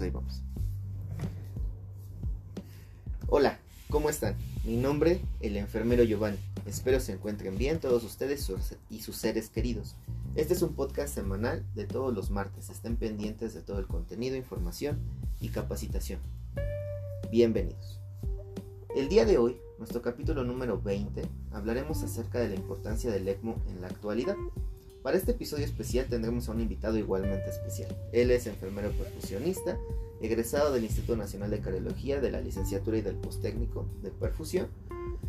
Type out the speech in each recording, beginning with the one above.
Ahí vamos. Hola, ¿cómo están? Mi nombre, el enfermero Giovanni. Espero se encuentren bien todos ustedes y sus seres queridos. Este es un podcast semanal de todos los martes. Estén pendientes de todo el contenido, información y capacitación. Bienvenidos. El día de hoy, nuestro capítulo número 20, hablaremos acerca de la importancia del ECMO en la actualidad. Para este episodio especial tendremos a un invitado igualmente especial. Él es enfermero perfusionista, egresado del Instituto Nacional de Cardiología de la licenciatura y del posttécnico de perfusión.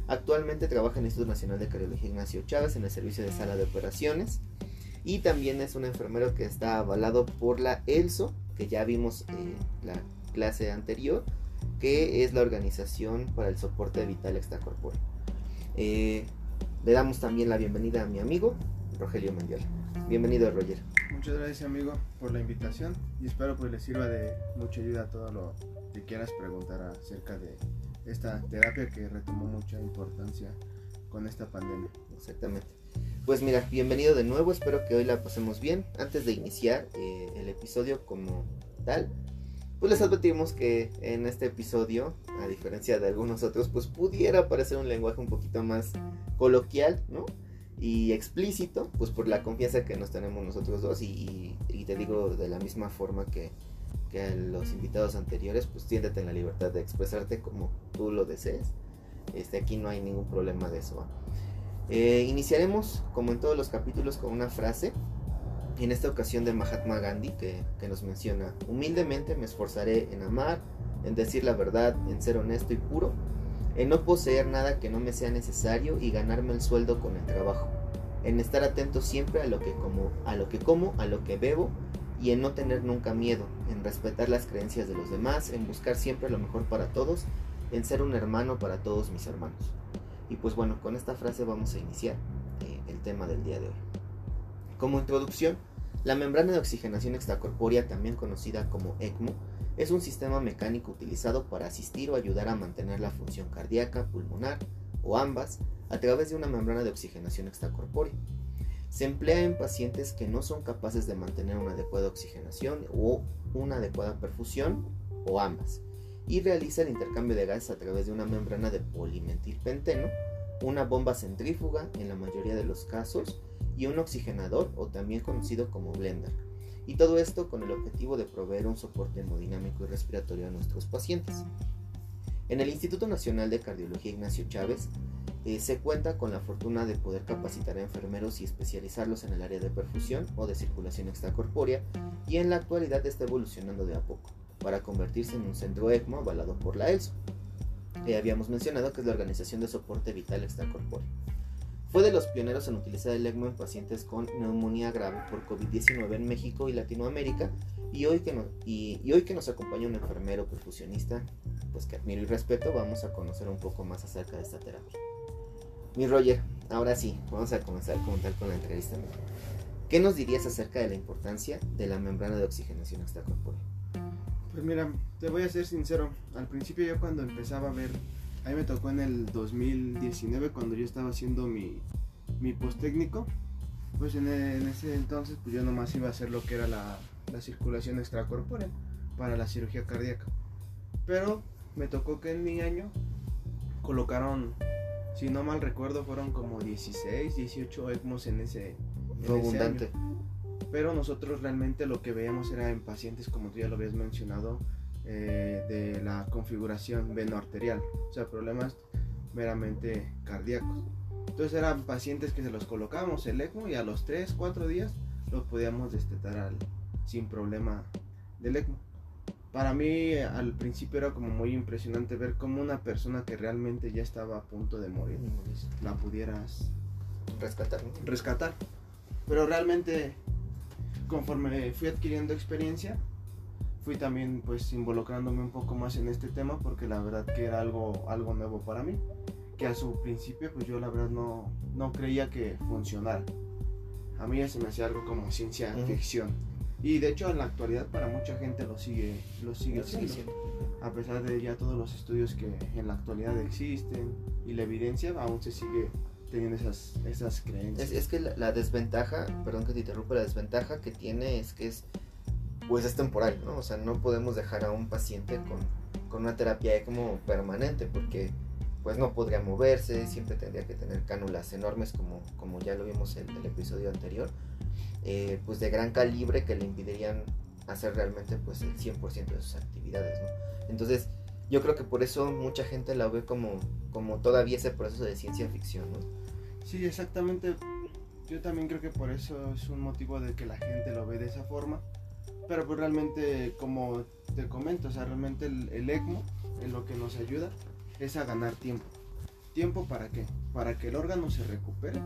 Actualmente trabaja en el Instituto Nacional de Cardiología Ignacio Chávez en el servicio de sala de operaciones y también es un enfermero que está avalado por la ELSO, que ya vimos en la clase anterior, que es la Organización para el Soporte Vital Extracorpóreo. Eh, le damos también la bienvenida a mi amigo, Rogelio Mendiola. Bienvenido, Roger. Muchas gracias, amigo, por la invitación y espero pues le sirva de mucha ayuda a todo lo que quieras preguntar acerca de esta terapia que retomó mucha importancia con esta pandemia. Exactamente. Pues mira, bienvenido de nuevo, espero que hoy la pasemos bien. Antes de iniciar eh, el episodio como tal, pues les advertimos que en este episodio, a diferencia de algunos otros, pues pudiera parecer un lenguaje un poquito más coloquial, ¿no? Y explícito, pues por la confianza que nos tenemos nosotros dos y, te digo de la misma forma que, que los invitados anteriores, pues tiéndete en la libertad de expresarte como tú lo desees. Este, aquí no hay ningún problema de eso. Eh, iniciaremos, como en todos los capítulos, con una frase, en esta ocasión de Mahatma Gandhi, que, que nos menciona, humildemente me esforzaré en amar, en decir la verdad, en ser honesto y puro, en no poseer nada que no me sea necesario y ganarme el sueldo con el trabajo, en estar atento siempre a lo que como, a lo que como, a lo que bebo y en no tener nunca miedo, en respetar las creencias de los demás, en buscar siempre lo mejor para todos, en ser un hermano para todos mis hermanos. Y pues bueno, con esta frase vamos a iniciar eh, el tema del día de hoy. Como introducción, la membrana de oxigenación extracorpórea, también conocida como ECMO, es un sistema mecánico utilizado para asistir o ayudar a mantener la función cardíaca, pulmonar o ambas a través de una membrana de oxigenación extracorpórea. Se emplea en pacientes que no son capaces de mantener una adecuada oxigenación o una adecuada perfusión o ambas y realiza el intercambio de gases a través de una membrana de polimetilpenteno, una bomba centrífuga en la mayoría de los casos y un oxigenador o también conocido como blender y todo esto con el objetivo de proveer un soporte hemodinámico y respiratorio a nuestros pacientes. En el Instituto Nacional de Cardiología Ignacio Chávez eh, se cuenta con la fortuna de poder capacitar a enfermeros y especializarlos en el área de perfusión o de circulación extracorpórea y en la actualidad está evolucionando de a poco para convertirse en un centro ECMO avalado por la ELSO. Eh, habíamos mencionado que es la Organización de Soporte Vital Extracorpóreo. Fue de los pioneros en utilizar el ECMO en pacientes con neumonía grave por COVID-19 en México y Latinoamérica y hoy, que y, hoy que nos acompaña un enfermero perfusionista, pues que admiro y respeto, vamos a conocer un poco más acerca de esta terapia. Mi Roger, ahora sí, vamos a comenzar como tal con la entrevista. ¿Qué nos dirías acerca de la importancia de la membrana de oxigenación extracorpórea? Pues mira, te voy a ser sincero, al principio yo cuando empezaba a ver a mí me tocó en el 2019 cuando yo estaba haciendo mi, mi post técnico. Pues en, ese entonces pues yo nomás iba a hacer lo que era la, la circulación extracorpórea para la cirugía cardíaca. Pero me tocó que en mi año colocaron, si no mal recuerdo, fueron como 16, 18 ECMOs en ese, en abundante. Pero nosotros realmente lo que veíamos era en pacientes, como tú ya lo habías mencionado, eh, de la configuración veno-arterial, o sea, problemas meramente cardíacos. Entonces eran pacientes que se los colocábamos el ECMO y a los 3, 4 días los podíamos destetar al, sin problema del ECMO. Para mí al principio era como muy impresionante ver cómo una persona que realmente ya estaba a punto de morir la pudieras rescatar. Rescatar. Pero realmente conforme fui adquiriendo experiencia, fui también pues involucrándome un poco más en este tema porque la verdad que era algo, algo nuevo para mí, que a su principio pues yo la verdad no, no creía que funcionara. A mí ya se me hacía algo como ciencia ficción. Y de hecho en la actualidad para mucha gente lo sigue, lo sigue siendo. A pesar de ya todos los estudios que en la actualidad existen y la evidencia aún se sigue teniendo esas, esas creencias. Es, es que la, la, desventaja, perdón que te interrumpa, la desventaja que tiene es que es pues es temporal, ¿no? O sea, no podemos dejar a un paciente con, con una terapia ECMO permanente porque pues no podría moverse, siempre tendría que tener cánulas enormes como, como ya lo vimos en el episodio anterior, eh, pues de gran calibre que le impedirían hacer realmente pues el 100% de sus actividades, ¿no? Entonces, yo creo que por eso mucha gente la ve como, como todavía ese proceso de ciencia ficción, ¿no? Sí, exactamente. Yo también creo que por eso es un motivo de que la gente lo ve de esa forma. Pero pues realmente, como te comento, o sea, realmente el, ECMO en lo que nos ayuda es a ganar tiempo. ¿Tiempo para qué? Para que el órgano se recupere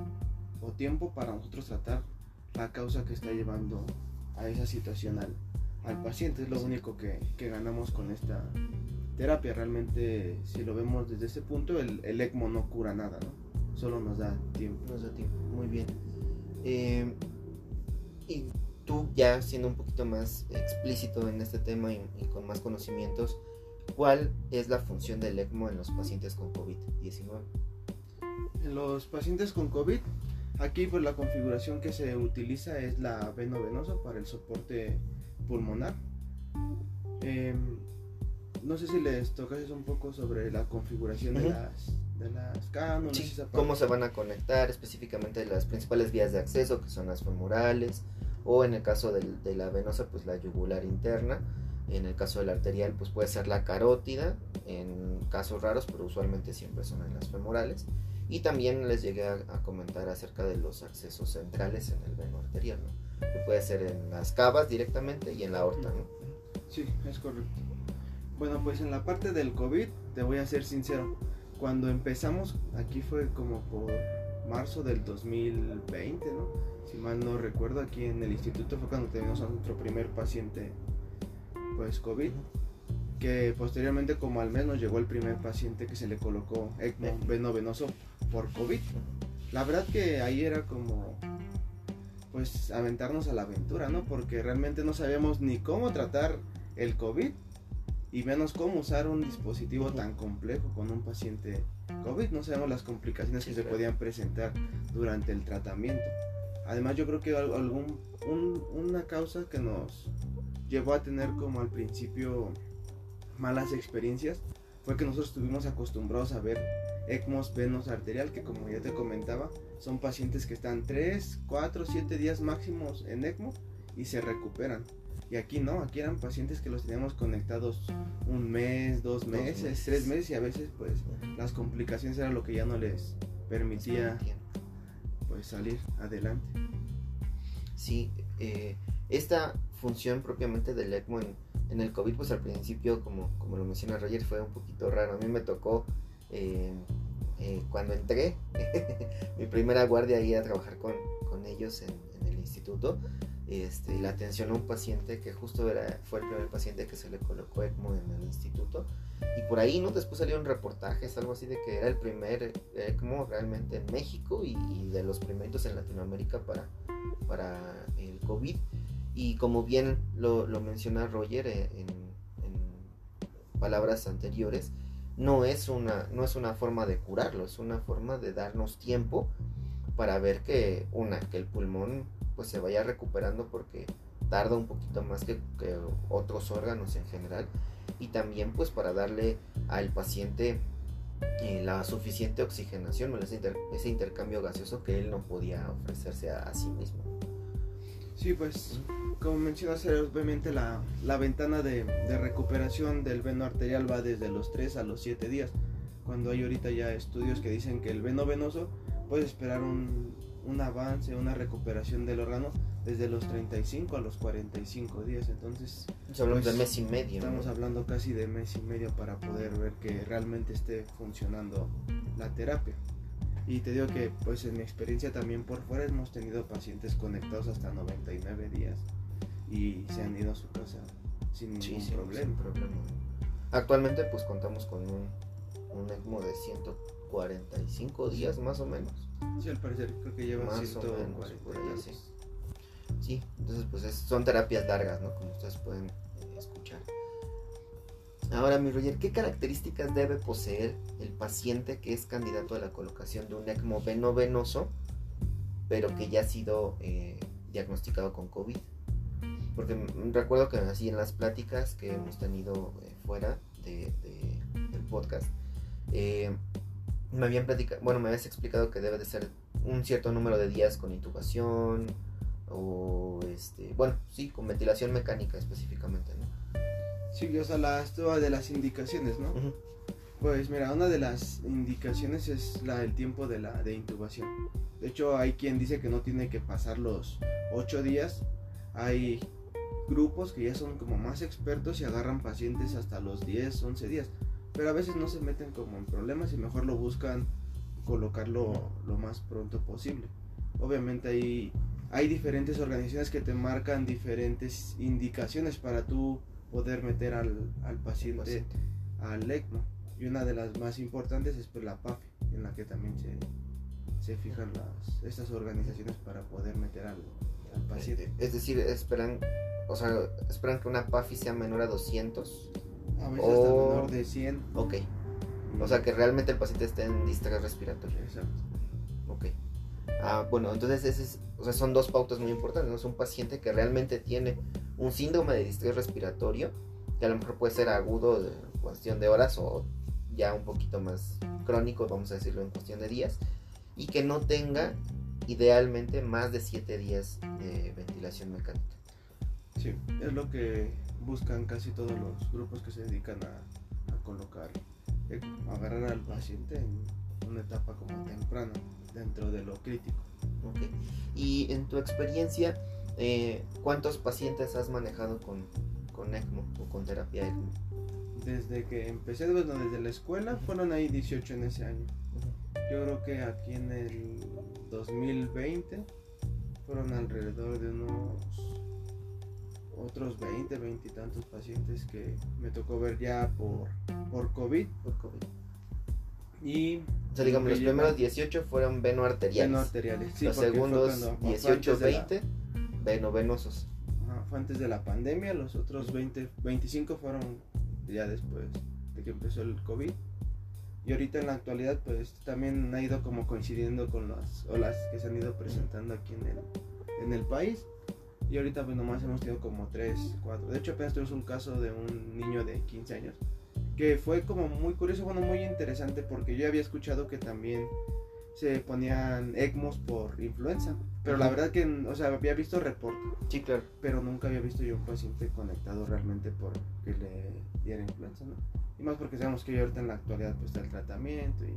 o tiempo para nosotros tratar la causa que está llevando a esa situación al, al paciente. Es lo único que, que, ganamos con esta terapia. Realmente, si lo vemos desde ese punto, el, el, ECMO no cura nada, ¿no? Solo nos da tiempo. Nos da tiempo, muy bien. Eh, y tú ya siendo un poquito más explícito en este tema y, y con más conocimientos, ¿Cuál es la función del ECMO en los pacientes con COVID-19? En los pacientes con COVID, aquí pues la configuración que se utiliza es la veno-venosa para el soporte pulmonar. Eh, no sé si les tocas un poco sobre la configuración uh -huh. de las de las cánulas. Sí, cómo se van a conectar específicamente las principales vías de acceso que son las femorales o en el caso del, de la venosa pues la yugular interna en el caso del arterial, pues puede ser la carótida, en casos raros, pero usualmente siempre son en las femorales. Y también les llegué a, a comentar acerca de los accesos centrales en el veno arterial, ¿no? Que puede ser en las cavas directamente y en la aorta, ¿no? Sí, es correcto. Bueno, pues en la parte del COVID, te voy a ser sincero. Cuando empezamos, aquí fue como por marzo del 2020, ¿no? Si mal no recuerdo, aquí en el instituto fue cuando teníamos a nuestro primer paciente pues COVID, que posteriormente como al mes nos llegó el primer paciente que se le colocó ECMO veno venoso por COVID. La verdad que ahí era como pues aventarnos a la aventura, ¿no? Porque realmente no sabíamos ni cómo tratar el COVID y menos cómo usar un dispositivo tan complejo con un paciente COVID. No sabemos las complicaciones que se podían presentar durante el tratamiento. Además yo creo que algún, un, una causa que nos llevó a tener como al principio malas experiencias fue que nosotros estuvimos acostumbrados a ver ECMOS venos arterial, que como ya te comentaba, son pacientes que están 3, 4, 7 días máximos en ECMO y se recuperan. Y aquí no, aquí eran pacientes que los teníamos conectados un mes, dos meses, meses. tres meses y a veces pues las complicaciones eran lo que ya no les permitía pues salir adelante. Sí, eh, esta función propiamente del ECMO en, en, el COVID, pues al principio, como, como lo menciona Roger, fue un poquito raro. A mí me tocó eh, eh, cuando entré, mi primera guardia ir a trabajar con, con ellos en, en, el instituto. Este, la atención a un paciente que justo era, fue el primer paciente que se le colocó ECMO en el instituto. Y por ahí, ¿no? Después salieron reportajes, algo así de que era el primer ECMO realmente en México y, y de los primeros en Latinoamérica para, para el COVID. Y como bien lo, lo menciona Roger en, en, palabras anteriores, no es, una, no es una forma de curarlo, es una forma de darnos tiempo para ver que, una, que el pulmón pues se vaya recuperando porque tarda un poquito más que, otros órganos en general y también pues para darle al paciente eh, la suficiente oxigenación, ese, ese, intercambio gaseoso que él no podía ofrecerse a, a sí mismo. Sí, pues como mencionas, obviamente la, la ventana de, de, recuperación del veno arterial va desde los 3 a los 7 días. Cuando hay ahorita ya estudios que dicen que el veno venoso puede esperar un, un avance, una recuperación del órgano desde los 35 a los 45 días. Entonces, pues, de mes y medio. Estamos ¿no? hablando casi de mes y medio para poder ver que realmente esté funcionando la terapia. Y te digo que pues en mi experiencia también por fuera hemos tenido pacientes conectados hasta 99 días y se han ido a su casa sin ningún sí, problema. Sin problema. Actualmente pues contamos con un, un ECMO de 145 días más o menos. Sí, al parecer creo que lleva más 140 o menos, por ahí, sí. sí, entonces pues es, son terapias largas, ¿no? Como ustedes pueden eh, escuchar. Ahora, mi Roger, ¿qué características debe poseer el paciente que es candidato a la colocación de un ECMO venovenoso, pero que ya ha sido eh, diagnosticado con COVID? porque recuerdo que así en las pláticas que hemos tenido eh, fuera de, de- del podcast, eh, me habían platicado, bueno, me habías explicado que debe de ser un cierto número de días con intubación o este, bueno, sí, con ventilación mecánica específicamente, ¿no? Sí, o sea, las de las indicaciones, ¿no? Ujú. Pues mira, una de las indicaciones es la el tiempo de la de intubación. De hecho, hay quien dice que no tiene que pasar los 8 días. Hay grupos que ya son como más expertos y agarran pacientes hasta los 10, 11 días. Pero a veces no se meten como en problemas y mejor lo buscan colocarlo lo más pronto posible. Obviamente hay, hay diferentes organizaciones que te marcan diferentes indicaciones para tú poder meter al, al paciente Paciente. al ECMO. Y una de las más importantes es pues, la PAFI, en la que también se, se fijan las, estas organizaciones para poder meter al, al paciente. Es decir, esperan, o sea, esperan que una PAFI sea menor a 200. A veces hasta O- menor de 100. Ok. O sea, que realmente el paciente esté en distrés respiratorio. Exacto. Ok. Ah, bueno, entonces ese es, o sea, son dos pautas muy importantes. ¿no? Es un paciente que realmente tiene un síndrome de distrés respiratorio, que a lo mejor puede ser agudo de cuestión de horas o ya un poquito más crónico, vamos a decirlo, en cuestión de días, y que no tenga idealmente más de 7 días de ventilación mecánica. Sí, es lo que buscan casi todos los grupos que se dedican a, a colocar, ECMO, agarrar al paciente en una etapa como temprana, dentro de lo crítico. Ok. Y en tu experiencia, eh, ¿cuántos pacientes has manejado con, con ECMO o con terapia ECMO? Desde que empecé, bueno, desde la escuela, fueron ahí 18 en ese año. Yo creo que aquí en el 2020 fueron alrededor de unos otros 20, 20 y tantos pacientes que me tocó ver ya por, por COVID. Por COVID. Y O sea, digamos, los primeros 18 fueron venoarteriales. veno arteriales. Sí, los segundos cuando- fue 18, antes de la- 20, venovenosos. ajá, fue antes de la pandemia, los otros 20, 25 fueron ya después de que empezó el COVID. Y ahorita en la actualidad pues también ha ido como coincidiendo con las olas que se han ido presentando aquí en el, en el país. Y ahorita pues nomás hemos tenido como 3, 4. De hecho apenas tuvimos un caso de un niño de 15 años. Que fue como muy curioso, bueno, muy interesante porque yo había escuchado que también se ponían ECMOs por influenza. Pero la verdad que, o sea, había visto reportes Sí, claro. pero nunca había visto yo un paciente conectado realmente por que le diera influenza, ¿no? Y más porque sabemos que ahorita en la actualidad pues está el tratamiento y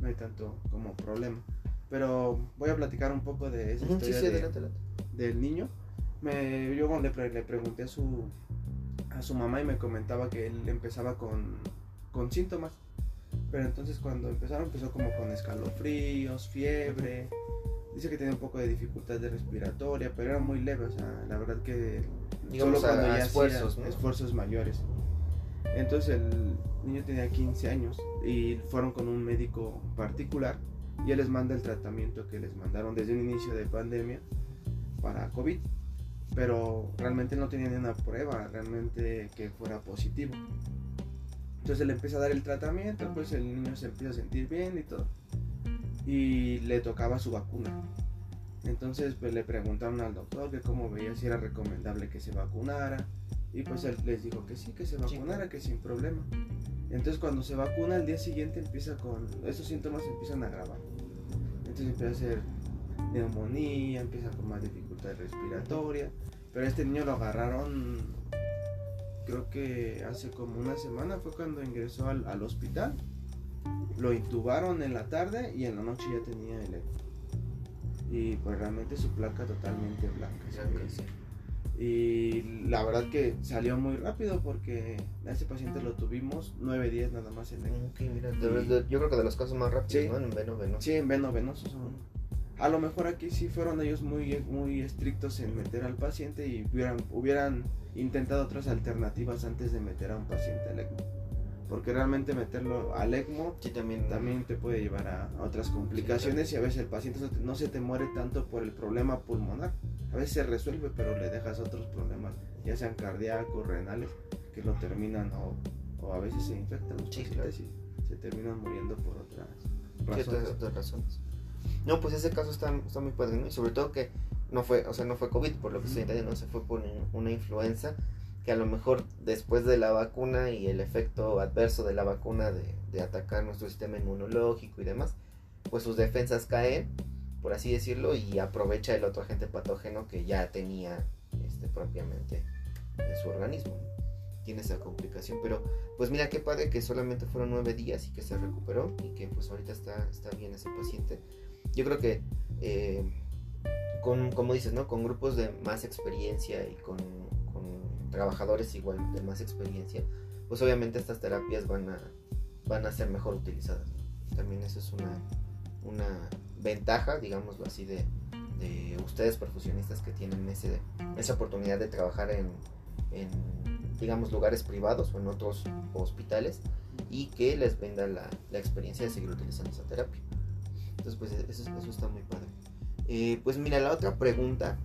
no hay tanto como problema. Pero voy a platicar un poco de esa Ujú, Sí, historia sí, de- adelante, adelante. del niño. Me, yo cuando le, le pregunté a su, a su mamá y me comentaba que él empezaba con, con síntomas. Pero entonces cuando empezaron empezó como con escalofríos, fiebre. Dice que tenía un poco de dificultad de respiratoria, pero era muy leve, o sea, la verdad que Digamos, a- a hacía esfuerzos, ¿no? esfuerzos mayores. Entonces el niño tenía 15 años y fueron con un médico particular y él les manda el tratamiento que les mandaron desde un inicio de pandemia para COVID. Pero realmente no tenía ni una prueba realmente que fuera positivo. Entonces le empieza a dar el tratamiento, pues el niño se empieza a sentir bien y todo. Y le tocaba su vacuna. Entonces pues le preguntaron al doctor que cómo veía si era recomendable que se vacunara. Y pues él les dijo que sí, que se vacunara, que sin problema. Entonces cuando se vacuna al día siguiente empieza con... Estos síntomas empiezan a agravar. Entonces empieza a hacer neumonía, empieza con más respiratoria. Pero este niño lo agarraron, creo que hace como una semana fue cuando ingresó al, al hospital. Lo intubaron en la tarde y en la noche ya tenía el eco. Y pues realmente su placa totalmente blanca. Y la verdad que salió muy rápido porque a ese paciente lo tuvimos nueve días nada más en ECMO. Ok, mira, de verdad, yo creo que de los casos más rápidos, Sí. ¿no? En veno, venoso. Sí, en veno venoso son. A lo mejor aquí sí fueron ellos muy, muy estrictos en meter al paciente y hubieran, hubieran intentado otras alternativas antes de meter a un paciente al ECMO. Porque realmente meterlo al ECMO Sí, también. también te puede llevar a, a otras complicaciones y a veces el paciente no, te- no se te muere tanto por el problema pulmonar. A veces se resuelve, pero le dejas otros problemas, ya sean cardíacos, renales, que lo terminan o, o a veces se infectan los Sí, pacientes y se terminan muriendo por otras Sí, razones. otras razones. No, pues ese caso está, está muy padre, ¿no? Y sobre todo que no fue, o sea, no fue COVID, por lo que estoy entendiendo, se fue por una influenza que a lo mejor después de la vacuna y el efecto adverso de la vacuna de, de atacar nuestro sistema inmunológico y demás, pues sus defensas caen, por así decirlo, y aprovecha el otro agente patógeno que ya tenía este, propiamente en su organismo. Tiene esa complicación, pero pues mira qué padre que solamente fueron nueve días y que se recuperó y que pues ahorita está, está bien ese paciente. Yo creo que, eh, con, como dices, ¿no? Con grupos de más experiencia y con, trabajadores igual de más experiencia, pues obviamente estas terapias van a, van a ser mejor utilizadas. También eso es una, una ventaja, digámoslo así, de, de ustedes perfusionistas que tienen ese, esa oportunidad de trabajar en, en, digamos, lugares privados o en otros hospitales y que les venda la, la experiencia de seguir utilizando esa terapia. Entonces, pues eso, eso está muy padre. Eh, pues mira, la otra pregunta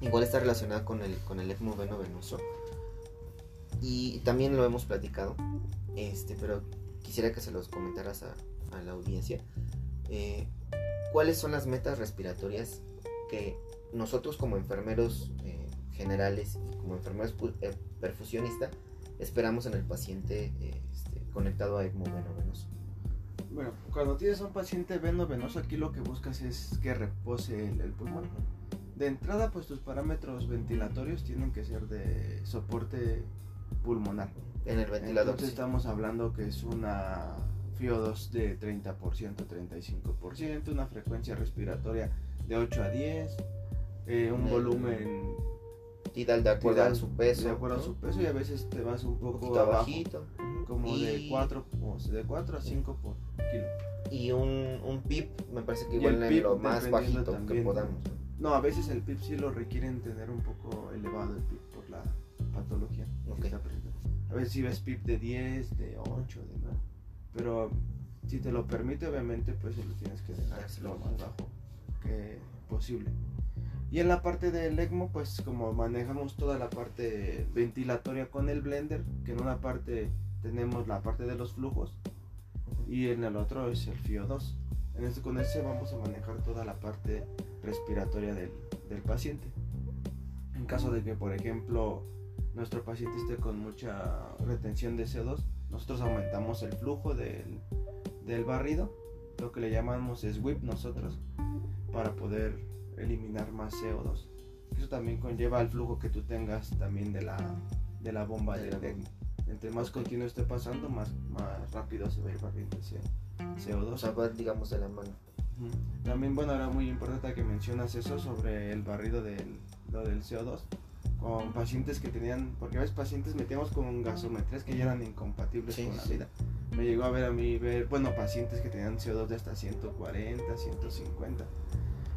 igual está relacionada con el, con el ECMO veno venoso. Y también lo hemos platicado, este, pero quisiera que se los comentaras a, a la audiencia. Eh, ¿Cuáles son las metas respiratorias que nosotros como enfermeros eh, generales como enfermeros perfusionistas esperamos en el paciente este, conectado a ECMO veno-venoso? Bueno, cuando tienes a un paciente veno-venoso, aquí lo que buscas es que repose el, el pulmón. De entrada, pues tus parámetros ventilatorios tienen que ser de soporte pulmonar. En el ventilador. Entonces sí. estamos hablando que es una FIO2 de 30%, 35%, una frecuencia respiratoria de 8 a 10, eh, un El- volumen Tidal de acuerdo tidal a su peso. de acuerdo a su peso y a veces te vas un poco abajito. como de Y- 4 de 4 a 5 por Y un, un PIP, me parece que igual PIP, lo más bajito que podamos. ¿no? No, a veces el PIB sí lo requieren tener un poco elevado el PIB por la patología que Ok. está presente. A veces si ves PIB de 10, de 8, de 9. Pero si te lo permite, obviamente, pues lo tienes que dejar Ah, lo más bajo que posible. Y en la parte del ECMO, pues como manejamos toda la parte ventilatoria con el blender, que en una parte tenemos la parte de los flujos y en el otro es el FIO2. En este, con ese vamos a manejar toda la parte respiratoria del, del paciente. En caso de que, por ejemplo, nuestro paciente esté con mucha retención de CO2, nosotros aumentamos el flujo del, del barrido, lo que le llamamos SWIP nosotros, para poder eliminar más CO2. Eso también conlleva el flujo que tú tengas también de la, de la bomba De. ECMO. Entre más continuo esté pasando, más, más rápido se va a ir barriendo ese CO2. O sea, va, digamos, de la mano. También, bueno, era muy importante que mencionas eso sobre el barrido del, lo del CO2 con pacientes que tenían, porque a veces pacientes metíamos con gasometrías que ya eran incompatibles Sí, con la sí. vida. Me llegó a ver a mí ver, bueno, pacientes que tenían CO2 de hasta 140, 150.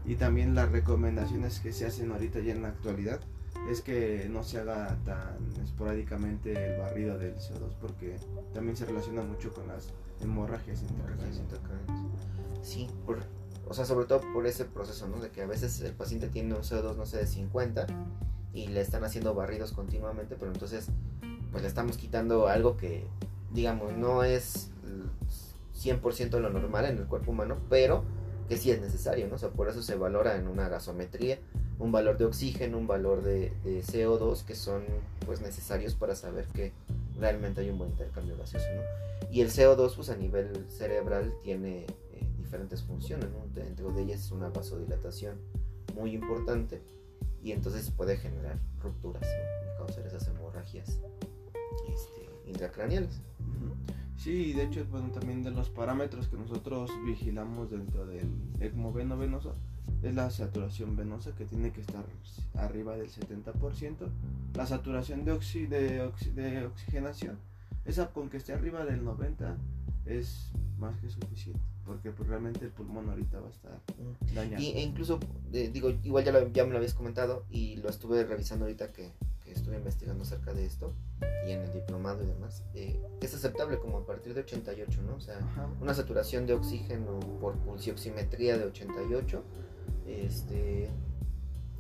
Y también las recomendaciones que se hacen ahorita ya en la actualidad es que no se haga tan esporádicamente el barrido del CO2 porque también se relaciona mucho con las hemorragias intercraneales. Sí, por, o sea, sobre todo por ese proceso, ¿no? De que a veces el paciente tiene un CO2, no sé, de 50 y le están haciendo barridos continuamente, pero entonces, pues le estamos quitando algo que, digamos, no es l- 100% lo normal en el cuerpo humano, pero que sí es necesario, ¿no? Por eso se valora en una gasometría un valor de oxígeno, un valor de, de CO2 que son, pues, necesarios para saber que realmente hay un buen intercambio gaseoso, ¿no? Y el CO2 pues a nivel cerebral tiene eh, diferentes funciones, ¿no? Dentro de ellas es una vasodilatación muy importante y entonces puede generar rupturas y causar esas hemorragias este, intracraneales. Sí, de hecho, bueno, también de los parámetros que nosotros vigilamos dentro del ECMO veno venoso es la saturación venosa que tiene que estar arriba del 70%. La saturación de, oxi- de, oxi- de oxigenación, esa con que esté arriba del 90% es más que suficiente, porque pues, realmente el pulmón ahorita va a estar dañado. Y, e incluso, eh, digo, igual ya, lo- ya me lo habías comentado y lo estuve revisando ahorita que, que estuve investigando acerca de esto y en el diplomado y demás. eh, es aceptable como a partir de 88, ¿no? O sea, Ajá. una saturación de oxígeno por pulsioximetría de 88 este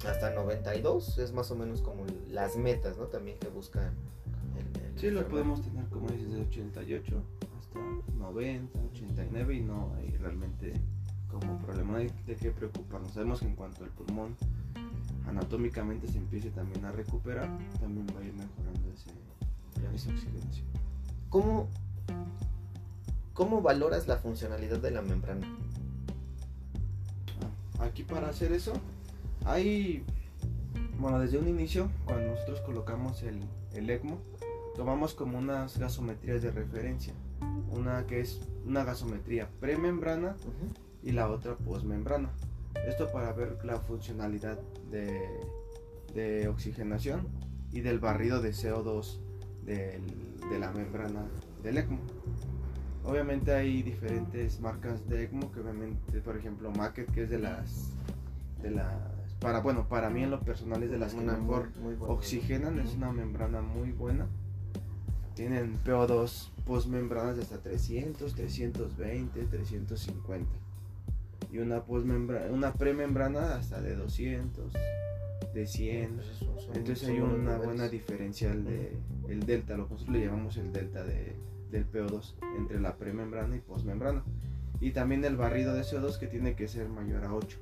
hasta 92 es más o menos como las metas no también que buscan el, el Sí, lo podemos tener como dices de 88 hasta 90, 89 y no hay realmente como problema de, de qué preocuparnos. Sabemos que en cuanto el pulmón anatómicamente se empiece también a recuperar, también va a ir mejorando ese, esa oxigenación. ¿Cómo, ¿Cómo valoras la funcionalidad de la membrana? Ah, aquí para hacer eso, hay, bueno, desde un inicio, cuando nosotros colocamos el, el ECMO, tomamos como unas gasometrías de referencia. Una que es una gasometría premembrana y la otra posmembrana. Esto para ver la funcionalidad de, de oxigenación y del barrido de CO2 de la membrana del ECMO. Obviamente hay diferentes marcas de ECMO que obviamente, por ejemplo, Macket, que es de las de las para bueno, para mí en lo personal es de las que mejor oxigenan, es una membrana muy buena. Tienen PO2 postmembranas de hasta 300, 320, 350 y una posmembrana, una premembrana hasta de 200, de 100. Pues Entonces hay una buena diferencial de el delta, lo que nosotros le llamamos el delta de, del PO2 entre la premembrana y posmembrana. Y también el barrido de CO2 que tiene que ser mayor a 8,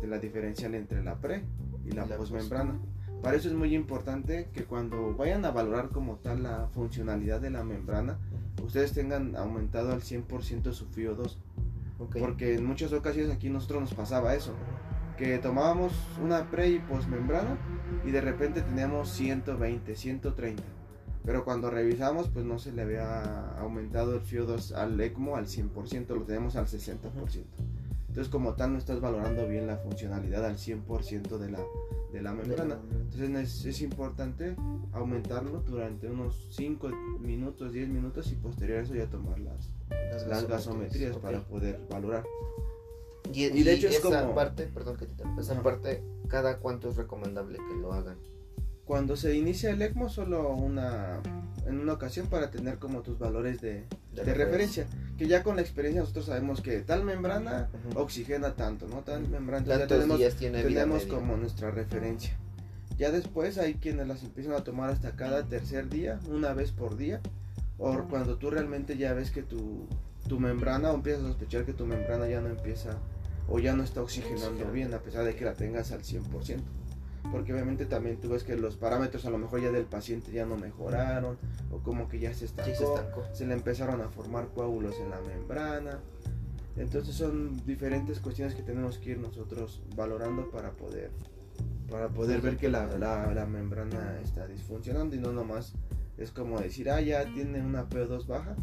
de la diferencial entre la pre y la, posmembrana. Para eso es muy importante que cuando vayan a valorar como tal la funcionalidad de la membrana, ustedes tengan aumentado al 100% su FIO2 porque en muchas ocasiones aquí nosotros nos pasaba eso. Que tomábamos una pre y posmembrana y de repente teníamos 120, 130. Pero cuando revisamos, pues no se le había aumentado el FIO2 al ECMO al 100%, lo tenemos al 60%. Entonces, como tal, no estás valorando bien la funcionalidad al 100% de la, de la membrana. Entonces, es, importante aumentarlo durante unos 5 minutos, 10 minutos y posterior a eso ya tomar las, las, gasometrías para poder valorar. Y, de hecho, es esa parte, perdón que te esa parte, ¿cada cuánto es recomendable que lo hagan? Cuando se inicia el ECMO, solo una en una ocasión para tener como tus valores de, de, referencia. Que ya con la experiencia nosotros sabemos que tal membrana oxigena tanto, ¿no? Tal membrana ya tenemos, tenemos como nuestra referencia. Ya después hay quienes las empiezan a tomar hasta cada tercer día, una vez por día. O cuando tú realmente ya ves que tu, tu membrana, o empiezas a sospechar que tu membrana ya no empieza o ya no está oxigenando bien, a pesar de que la tengas al 100% porque obviamente también tú ves que los parámetros a lo mejor ya del paciente ya no mejoraron o como que ya se estancó, se, le empezaron a formar coágulos en la membrana. Entonces son diferentes cuestiones que tenemos que ir nosotros valorando para poder para poder ver que la, la, membrana está disfuncionando y no nomás es como decir, ah, ya tiene una PO2 baja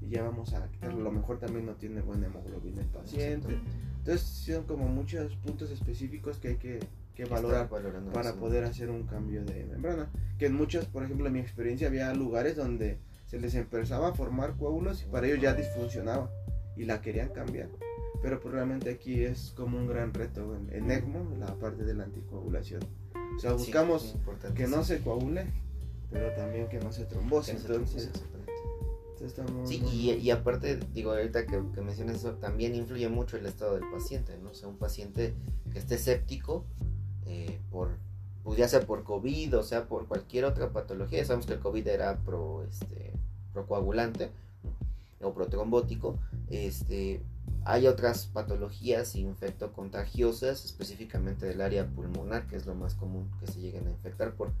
y ya vamos a quitarlo. A lo mejor también no tiene buena hemoglobina el paciente. Entonces son como muchos puntos específicos que hay que que valorar para poder hacer un cambio de membrana. Que en muchas, por ejemplo, en mi experiencia había lugares donde se les empezaba a formar coágulos y para ellos ya disfuncionaba y la querían cambiar. Pero pues realmente aquí es como un gran reto en, ECMO, la parte de la anticoagulación. O sea, buscamos que no se coagule, pero también que no se trombose. entonces, Sí, y, aparte, digo, ahorita que, que, mencionas eso, también influye mucho el estado del paciente, ¿no? O sea, un paciente que esté séptico, eh, por, pues ya sea por COVID o sea por cualquier otra patología. Sabemos que el COVID era pro, este, procoagulante o protrombótico. Este, hay otras patologías infectocontagiosas, específicamente del área pulmonar, que es lo más común que se lleguen a infectar por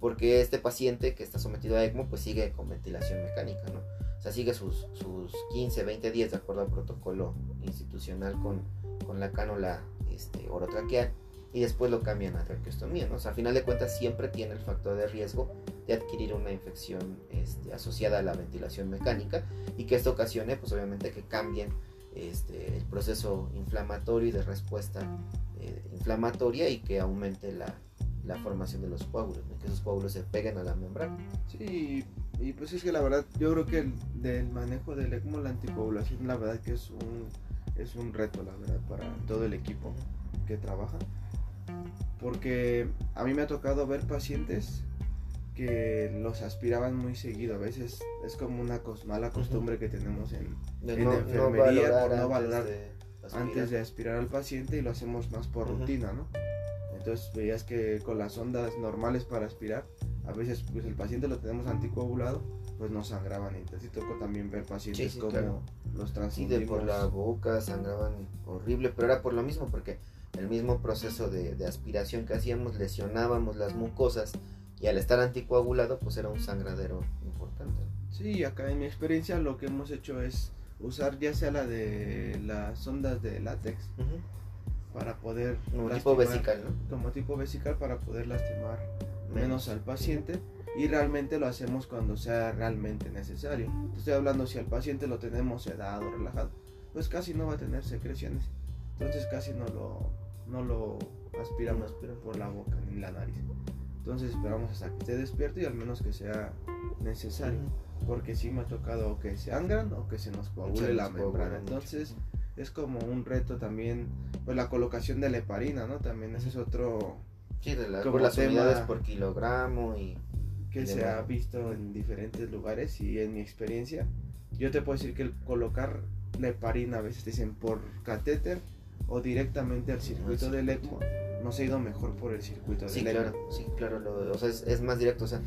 porque este paciente que está sometido a ECMO pues sigue con ventilación mecánica, ¿no? O sea, sigue sus, sus 15, 20 días de acuerdo al protocolo institucional con, con la cánula este, orotraqueal y después lo cambian a traqueostomía, ¿no? O sea, a final de cuentas siempre tiene el factor de riesgo de adquirir una infección este, asociada a la ventilación mecánica y que esto ocasione, pues obviamente que cambien este, el proceso inflamatorio y de respuesta eh, inflamatoria y que aumente la, formación de los coágulos, que esos coágulos se peguen a la membrana. Sí, y pues es que la verdad, yo creo que el, del manejo del ECMO, la anticoagulación, la verdad que es un, es un reto, la verdad, para todo el equipo que trabaja porque a mí me ha tocado ver pacientes que los aspiraban muy seguido. A veces es como una mala costumbre que tenemos en, enfermería por no valorar antes de aspirar al paciente y lo hacemos más por rutina, ¿no? Entonces veías que con las ondas normales para aspirar, a veces pues el paciente lo tenemos anticoagulado, pues no sangraban. Entonces tocó también ver pacientes como los transfundimos. Sí, de por la boca sangraban horrible, pero era por lo mismo, porque el mismo proceso de, de aspiración que hacíamos, lesionábamos las mucosas y al estar anticoagulado pues era un sangradero importante. Sí, acá en mi experiencia lo que hemos hecho es usar ya sea la de las ondas de látex para poder como tipo vesical, ¿no? Como tipo vesical para poder lastimar menos, al paciente y realmente lo hacemos cuando sea realmente necesario. estoy hablando si al paciente lo tenemos sedado, relajado, pues casi no va a tener secreciones. Entonces casi no lo no lo aspiramos por la boca ni la nariz. Entonces esperamos hasta que esté despierto y al menos que sea necesario. Porque sí me ha tocado que se angran o que se nos coagule la membrana. Entonces es como un reto también, pues la colocación de la heparina, ¿no? También ese es otro... Sí, de las unidades por kilogramo y... Que se ha visto en diferentes lugares y en mi experiencia, yo te puedo decir que el colocar la heparina a veces dicen por catéter o directamente al circuito del ECMO, nos ha ido mejor por el circuito sí, claro, Sí, claro, o sea, es, más directo, o sea,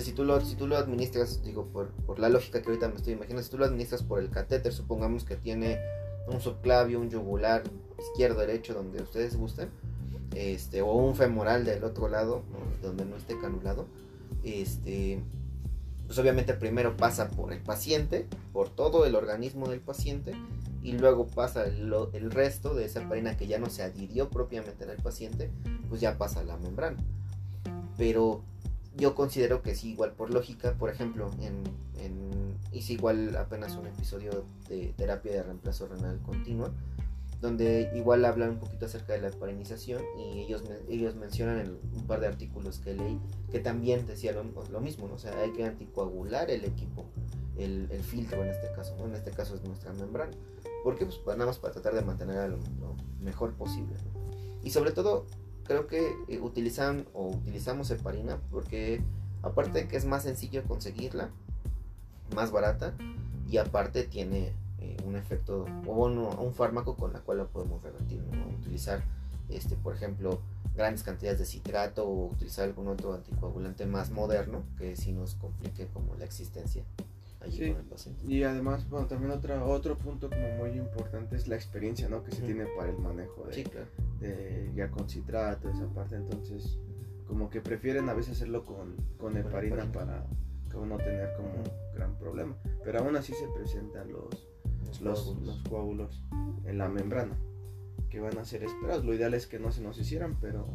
si tú lo, si tú lo administras, digo, por, por la lógica que ahorita me estoy imaginando, si tú lo administras por el catéter, supongamos que tiene un subclavio, un yugular, izquierdo, derecho, donde ustedes gusten, este, o un femoral del otro lado, donde no esté canulado, este, pues obviamente primero pasa por el paciente, por todo el organismo del paciente, y luego pasa el, resto de esa heparina que ya no se adhirió propiamente en el paciente, pues ya pasa a la membrana. Pero yo considero que sí, igual por lógica, por ejemplo, en, hice igual apenas un episodio de terapia de reemplazo renal continua, donde igual hablan un poquito acerca de la heparinización y ellos, ellos mencionan en un par de artículos que leí que también decía lo, mismo, ¿no? o sea, hay que anticoagular el equipo, el, filtro en este caso, en este caso es nuestra membrana. ¿Por qué? Pues nada más para tratar de mantener lo, lo mejor posible. Y sobre todo, creo que eh, utilizan o utilizamos heparina porque aparte de que es más sencillo conseguirla, más barata y aparte tiene un efecto o un fármaco con la cual la podemos revertir, utilizar este por ejemplo grandes cantidades de citrato o utilizar algún otro anticoagulante más moderno que si nos complique como la existencia y además, bueno, también otra, otro punto como muy importante es la experiencia, ¿no? Que se tiene para el manejo de, ya con citrato, esa parte. Entonces, como que prefieren a veces hacerlo con, con heparina para no tener como gran problema. Pero aún así se presentan los, los, los, coágulos en la membrana que van a ser esperados. Lo ideal es que no se nos hicieran, pero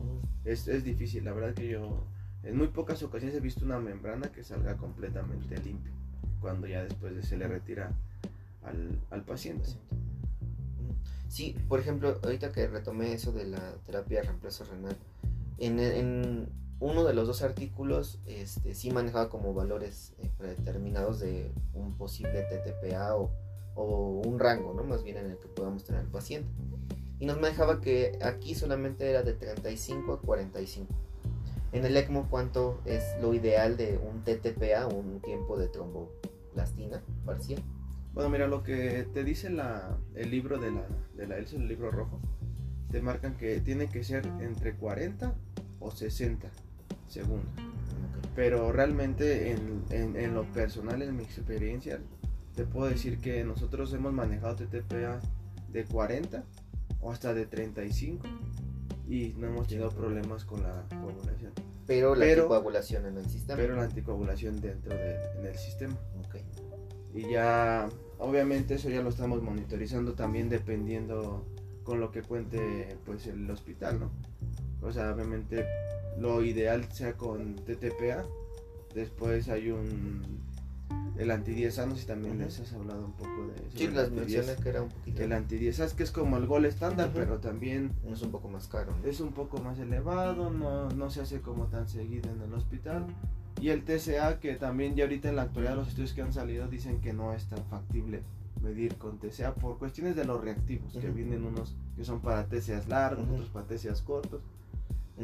es, es difícil. La verdad que yo en muy pocas ocasiones he visto una membrana que salga completamente limpia cuando ya después de se le retira al, paciente. Sí, por ejemplo, ahorita que retomé eso de la terapia de reemplazo renal, en, uno de los dos artículos este, sí manejaba como valores eh, predeterminados de un posible TTPA o, o, un rango, ¿no? Más bien en el que podamos tener al paciente. Y nos manejaba que aquí solamente era de 35 a 45. En el ECMO, ¿cuánto es lo ideal de un TTPA, un tiempo de trombo plastina parcial. Bueno, mira, lo que te dice la, el libro de la, de la el libro rojo, te marcan que tiene que ser entre 40 o 60 segundos. Pero realmente en, en, lo personal, en mi experiencia, te puedo decir que nosotros hemos manejado TTPA de 40 o hasta de 35 y no hemos tenido problemas con la coagulación. Pero la anticoagulación en el sistema. Pero la anticoagulación dentro del sistema. Okay. Y ya, obviamente eso ya lo estamos monitorizando también dependiendo con lo que cuente pues el hospital, ¿no? O sea, obviamente lo ideal sea con TTPA. Después hay un el antidiesanos y también les has hablado un poco de eso. Sí, las mencioné que era un poquito. El antidiesas que es como el gol estándar, pero también es un poco más caro. Es un poco más elevado, no, no se hace como tan seguido en el hospital. Y el TCA, que también ya ahorita en la actualidad los estudios que han salido dicen que no es tan factible medir con TCA por cuestiones de los reactivos, que vienen unos que son para TCAs largos, otros para TCAs cortos.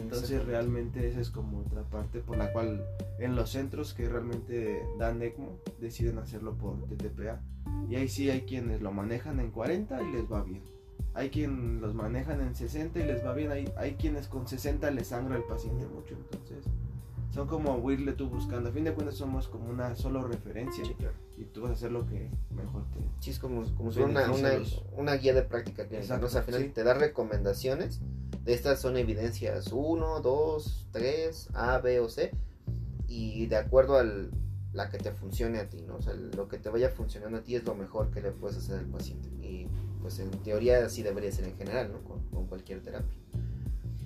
Entonces realmente esa es como otra parte por la cual en los centros que realmente dan ECMO deciden hacerlo por TTPA. Y ahí sí hay quienes lo manejan en 40 y les va bien. Hay quienes los manejan en 60 y les va bien. Hay, hay quienes con 60 les sangra el paciente mucho. Entonces son como irle tú buscando. A fin de cuentas somos como una solo referencia. Y tú vas a hacer lo que mejor te... Sí, es como, como una, una, una, guía de práctica que O sea, al final te da recomendaciones Estas son evidencias 1, 2, 3, A, B o C. Y de acuerdo a la que te funcione a ti, ¿no? O sea, lo que te vaya funcionando a ti es lo mejor que le puedes hacer al paciente. Y pues en teoría así debería ser en general, ¿no? Con, con cualquier terapia.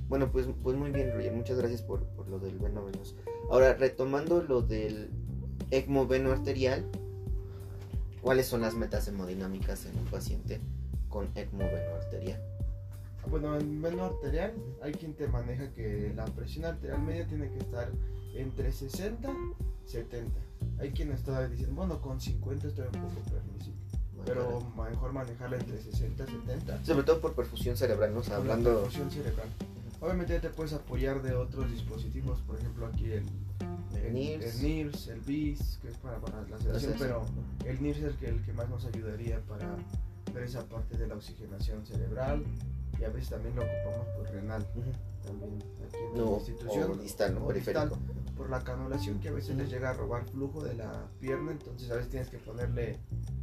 Bueno, pues, pues muy bien, Roger. Muchas gracias por, por lo del veno venoso. Ahora, retomando lo del ECMO veno arterial, ¿cuáles son las metas hemodinámicas en un paciente con ECMO veno arterial? Bueno, en veno arterial hay quien te maneja que la presión arterial media tiene que estar entre 60 y 70. Hay quien está diciendo, bueno, con 50 estoy un poco permisible. Pero mejor manejarla entre 60 y 70. Sobre todo por perfusión cerebral, ¿no? O sea, hablando... Perfusión cerebral. Obviamente te puedes apoyar de otros dispositivos, por ejemplo aquí el, el, NIRS. el, BIS, que es para, la sedación, pero el NIRS es el que, el que más nos ayudaría para ver esa parte de la oxigenación cerebral y a veces también lo ocupamos por renal. También aquí en la institución. O distal, ¿no? Por la canulación que a veces les llega a robar flujo de la pierna, entonces a veces tienes que ponerle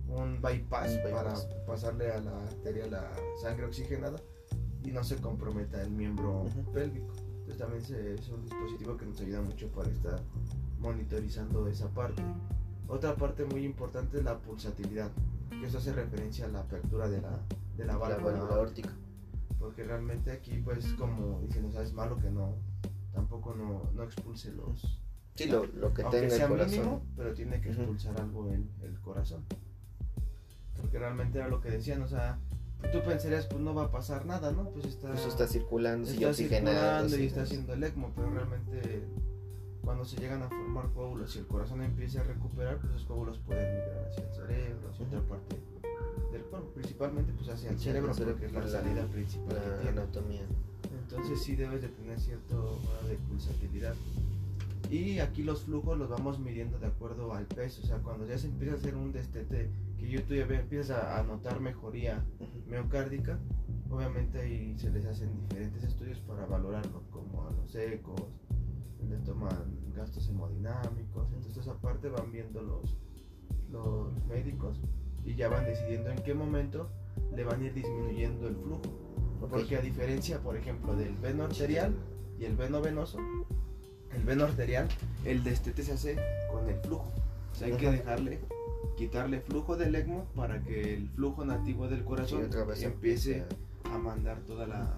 un bypass, un bypass. para pasarle a la arteria la sangre oxigenada y no se comprometa el miembro pélvico. Entonces también es un dispositivo que nos ayuda mucho para estar monitorizando esa parte. Otra parte muy importante es la pulsatilidad, que eso hace referencia a la apertura de la, de la válvula aórtica. Porque realmente aquí, pues, como dicen, o sea, es malo que no, tampoco no, no expulse los... Sí, lo, lo que tenga el corazón. Mínimo, pero tiene que expulsar algo el, el corazón. Porque realmente era lo que decían, o sea, tú pensarías, pues no va a pasar nada, ¿no? Pues está, Eso está circulando, está circulando y está haciendo el ECMO, pero realmente cuando se llegan a formar coágulos y el corazón empieza a recuperar, pues esos coágulos pueden migrar hacia el cerebro, hacia otra parte del cuerpo, principalmente pues hacia el cerebro, porque es la, salida principal la que tiene. anatomía. Entonces sí debes de tener cierto grado de pulsatilidad. Y aquí los flujos los vamos midiendo de acuerdo al peso, o sea, cuando ya se empieza a hacer un destete que yo tú ya empiezas a, notar mejoría miocárdica, obviamente ahí se les hacen diferentes estudios para valorarlo, como a los ecos, les toman gastos hemodinámicos, entonces aparte van viendo los, los médicos y ya van decidiendo en qué momento le van a ir disminuyendo el flujo. Porque a diferencia, por ejemplo, del veno arterial y el veno venoso, el veno arterial, el destete se hace con el flujo. O sea, hay que dejarle quitarle flujo del ECMO para que el flujo nativo del corazón empiece a mandar toda la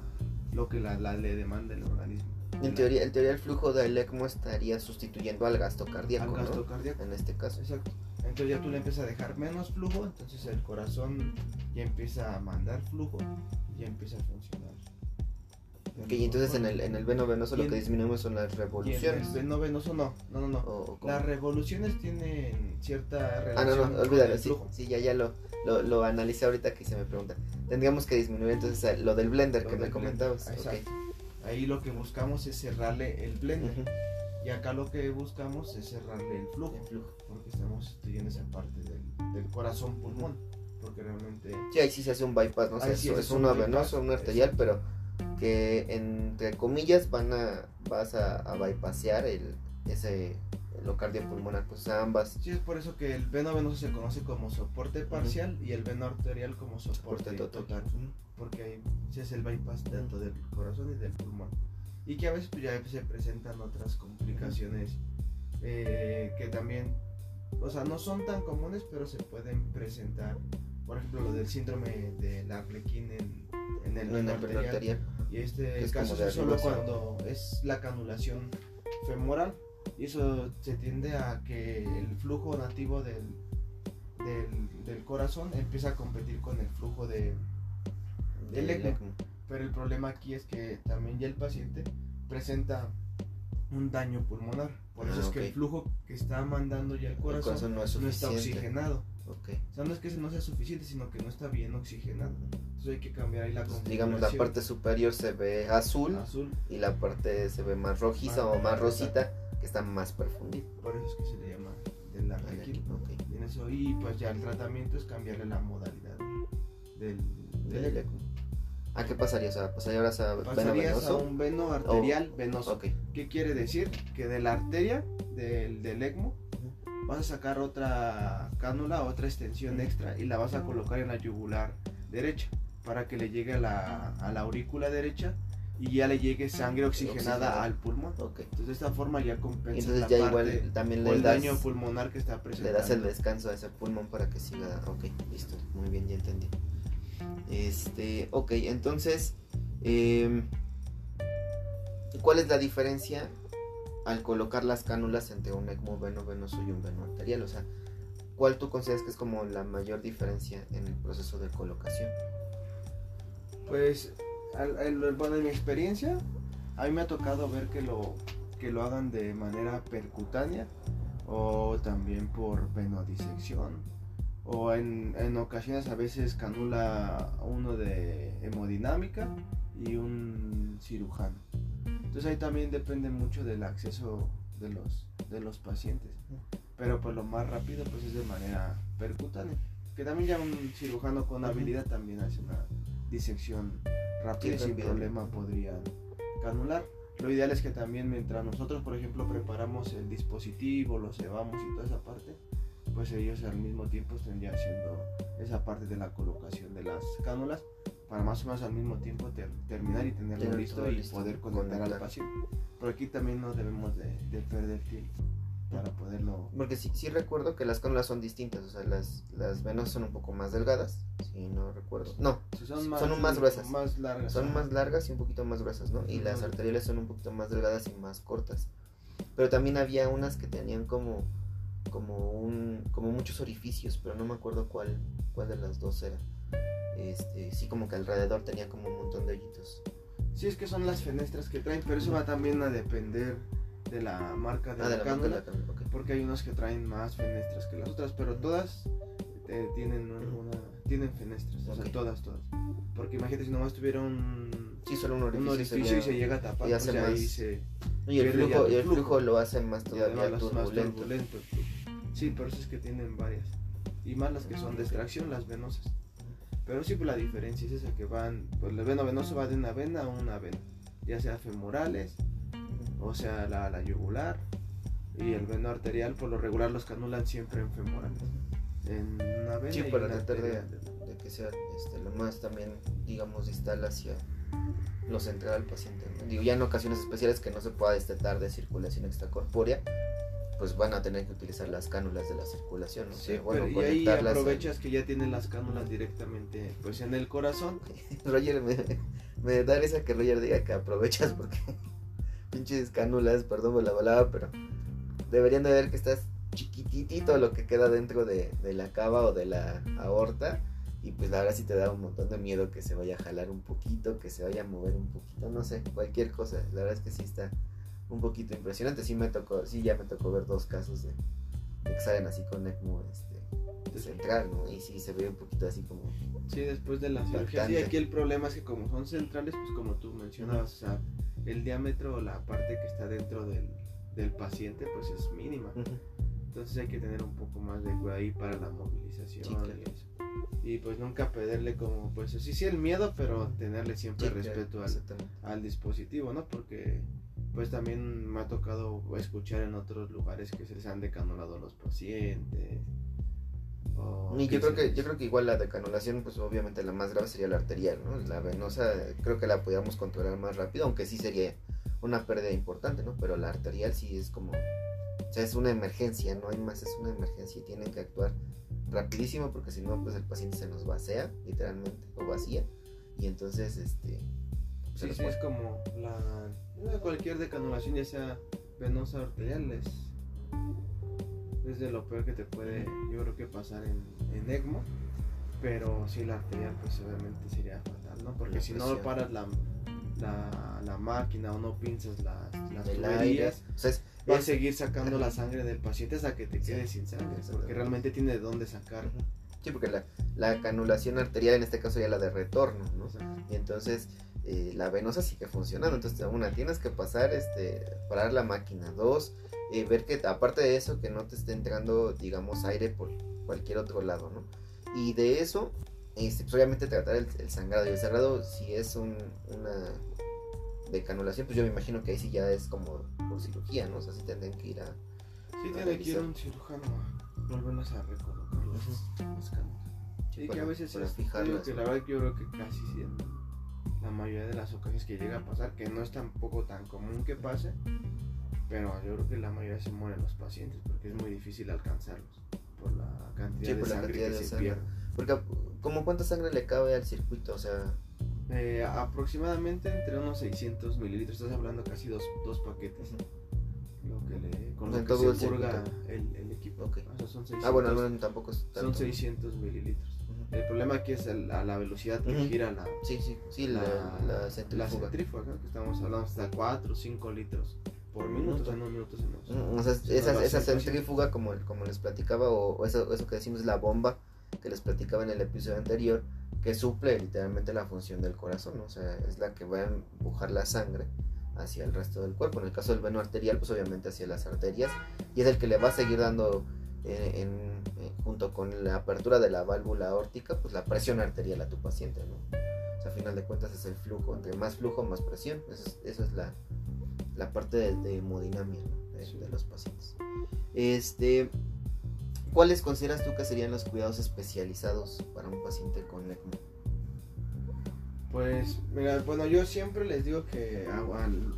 lo que la, le demanda el organismo. En teoría, en teoría el flujo del ECMO estaría sustituyendo al gasto cardíaco, al gasto cardíaco. En este caso. Exacto. Entonces ya tú le empiezas a dejar menos flujo, entonces el corazón ya empieza a mandar flujo y ya empieza a funcionar. Ok, y entonces en el, en el veno venoso lo que disminuimos son las revoluciones. En el veno venoso no, no, no, no. las revoluciones tienen cierta relación. Ah, no, no, olvídalo, sí, sí, ya, ya lo, lo, lo, analicé ahorita que se me pregunta. Tendríamos que disminuir entonces lo del blender que me comentabas. Exacto. Ahí lo que buscamos es cerrarle el blender. Y acá lo que buscamos es cerrarle el flujo. El flujo. Porque estamos estudiando esa parte del, del corazón pulmón. Porque realmente. Sí, ahí sí se hace un bypass, ¿no? sé, es, es uno venoso, un arterial, pero que entre comillas van a vas a, a bypassear el ese el pulmonar pues ambas sí es por eso que el veno venoso se conoce como soporte parcial y el veno arterial como soporte, total, porque ahí se es el bypass tanto del corazón y del pulmón y que a veces pues, ya se presentan otras complicaciones eh, que también o sea no son tan comunes pero se pueden presentar por ejemplo lo del síndrome de Arlequín en, en el veno arterial y este caso es solo cuando es la canulación femoral. Y eso se tiende a que el flujo nativo del, del, corazón empieza a competir con el flujo de, del ECMO. Pero el problema aquí es que también ya el paciente presenta un daño pulmonar. Por eso ah, es que el flujo que está mandando ya el corazón, no, está oxigenado. O sea, no es que no sea suficiente, sino que no está bien oxigenado. Entonces hay que cambiar ahí la Digamos, la parte superior se ve azul, azul. y la parte se ve más rojiza o más rosita, que está más profundita. Por eso es que se le llama del arlequín. Okay. eso, y pues ya el tratamiento es cambiarle la modalidad del, del, ¿A qué pasaría? O sea, pasarías a veno venoso? a un veno arterial venoso. Okay. ¿Qué quiere decir? Que de la arteria del, del ECMO vas a sacar otra cánula, otra extensión extra y la vas a colocar en la yugular derecha para que le llegue a la, a la aurícula derecha y ya le llegue sangre oxigenada Oxigenada. al pulmón. Ok. Entonces de esta forma ya compensa entonces la ya parte igual también le el das, daño pulmonar que está le presentando. das el descanso a ese pulmón para que siga. Ok, listo. Muy bien, ya entendí. Este, ok, entonces, em, ¿cuál es la diferencia al colocar las cánulas entre un ECMO veno venoso y un veno arterial? O sea, ¿cuál tú consideras que es como la mayor diferencia en el proceso de colocación? Pues, bueno, en mi experiencia, a mí me ha tocado ver que lo, que lo hagan de manera percutánea o también por venodisección. O en, en ocasiones a veces canula uno de hemodinámica y un cirujano. Entonces ahí también depende mucho del acceso de los, de los pacientes. Pero pues lo más rápido pues es de manera percutánea. Que también ya un cirujano con habilidad también hace una disección rápida y sin problema podría canular. Lo ideal es que también mientras nosotros, por ejemplo, preparamos el dispositivo, lo cebamos y toda esa parte, pues ellos al mismo tiempo ya haciendo esa parte de la colocación de las cánulas para más o menos al mismo tiempo ter- terminar y tenerlo Tener listo y listo, poder conectar al paciente. Pero aquí también no debemos de, de perder tiempo para poderlo... Porque sí, sí recuerdo que las cánulas son distintas, o sea, las, las venosas son un poco más delgadas, si no recuerdo. No, si son más gruesas. Más largas. son más largas y un poquito más gruesas, ¿no? Y las arteriales son un poquito más delgadas y más cortas. Pero también había unas que tenían como como un como muchos orificios, pero no me acuerdo cuál cuál de las dos era. Este, sí como que alrededor tenía como un montón de hoyitos. Sí, es que son las fenestras que traen, pero eso va también a depender de la marca de Ah, la, de la marca de cánula. la cánula, ok. Porque hay unos que traen más fenestras que las otras, pero todas eh, tienen un- una, tienen fenestras, o sea, todas, todas. Porque imagínate si nomás tuviera un, Sí, solo un un orificio, orificio sería- y se llega a tapar, y hace más- se Y el flujo, el flujo. flujo lo hace más todavía más turbulento. Sí, por eso es que tienen varias. Y más las que son de extracción, las venosas. Pero sí, pues la diferencia es esa que van, pues el veno venoso va de una vena a una vena, ya sea femorales, o sea la, la yugular, y el veno arterial, por lo regular los canulan siempre en femorales. En una vena Sí, y para tratar de, de que sea este, lo más también, digamos, distal hacia lo central al paciente. ¿no? Digo, ya en ocasiones especiales que no se pueda destetar de circulación extracorpórea, pues van a tener que utilizar las cánulas de la circulación. ¿no? O Sí, sea, bueno, y ahí conectarlas a- aprovechas que ya tienen las cánulas directamente pues en el corazón. Roger, me, me da risa que Roger diga que aprovechas porque pinches cánulas, perdón por la palabra, pero deberían de ver que estás chiquitito lo que queda dentro de, de la cava o de la aorta y pues la verdad sí te da un montón de miedo que se vaya a jalar un poquito, que se vaya a mover un poquito, no sé, cualquier cosa. La verdad es que sí está un poquito impresionante. Sí me tocó, sí ya me tocó ver dos casos de, de que salen así con ECMO este, central, ¿no? Y sí se ve un poquito así como Sí, después de la cirugía. Sí, aquí el problema es que como son centrales, pues como tú mencionabas, o sea, el diámetro o la parte que está dentro del, del paciente pues es mínima. Entonces hay que tener un poco más de cuidado ahí para la movilización Sí, claro. y eso. Y pues nunca perderle como, pues sí, sí el miedo, pero tenerle siempre sí, respeto al, al dispositivo, ¿no? Porque pues también me ha tocado escuchar en otros lugares que se les han decanulado los pacientes. o Y yo creo que les- yo creo que igual la decanulación pues obviamente la más grave sería la arterial, ¿no? La venosa creo que la podríamos controlar más rápido, aunque sí sería una pérdida importante, ¿no? Pero la arterial sí es como o sea, es una emergencia, no hay más, es una emergencia y tienen que actuar rapidísimo porque si no pues el paciente se nos vacía literalmente o vacía y entonces este Sí, sí, muere. es como la cualquier decanulación, ya sea venosa arterial, es, es de lo peor que te puede, yo creo que pasar en, en ECMO. Pero si la arterial, pues obviamente sería fatal, ¿no? Porque La si no presión. paras la, la, la máquina o no pinzas las, las tuberías, o sea, es- va a seguir sacando la sangre del paciente hasta que te Sí, quedes sin sangre, porque realmente tiene de dónde sacar. Sí, porque la, la canulación arterial en este caso ya la de retorno, ¿no? Y entonces eh, la venosa sigue funcionando. Entonces, una, tienes que pasar, este, parar la máquina. Dos, eh, ver que aparte de eso, que no te esté entrando, digamos, aire por cualquier otro lado, ¿no? Y de eso, este, pues, obviamente tratar el, el sangrado. Y el sangrado, si es un, una decanulación, pues yo me imagino que ahí sí ya es como por cirugía, ¿no? O sea, sí tendrían que ir a... Sí, a tiene que ir revisar. un cirujano a volvernos a recolocar las, las cánulas. Sí, que a veces es, digo la verdad que yo creo que casi siempre, la mayoría de las ocasiones que llega a pasar, que no es tampoco tan común que pase, pero yo creo que la mayoría se mueren los pacientes porque es muy difícil alcanzarlos por la cantidad Sí, por de la sangre cantidad que de se sangre. pierde. Porque, ¿como cuánta sangre le cabe al circuito? O sea, Eh, aproximadamente entre unos 600 mililitros, estás hablando casi dos, dos paquetes. Lo que le, con En lo que todo el se purga circuito. el, el equipo. Ok. O sea, son 600, ah, bueno, al menos tampoco es tanto. son 600 mililitros. Ujú. El problema aquí es el- a la velocidad que Ujú. gira la, Sí, sí, sí, la, la, la centrífuga. centrífuga, que estamos hablando hasta 4 o 5 litros por minuto, o sea, en un minuto se nos... Mm, O sea, esa, esa centrífuga, como, como les platicaba, o, o eso, eso que decimos la bomba que les platicaba en el episodio anterior, que suple literalmente la función del corazón, ¿no? o sea, es la que va a empujar la sangre hacia el resto del cuerpo. En el caso del veno arterial, pues obviamente hacia las arterias, y es el que le va a seguir dando, eh, en- eh, junto con la apertura de la válvula aórtica, pues la presión arterial a tu paciente, ¿no? O sea, a final de cuentas es el flujo, entre más flujo, más presión, eso es, eso es la, la parte de, de hemodinamia ¿no? de los pacientes. Este, ¿Cuáles consideras tú que serían los cuidados especializados para un paciente con ECMO? Pues, mira, bueno, yo siempre les digo que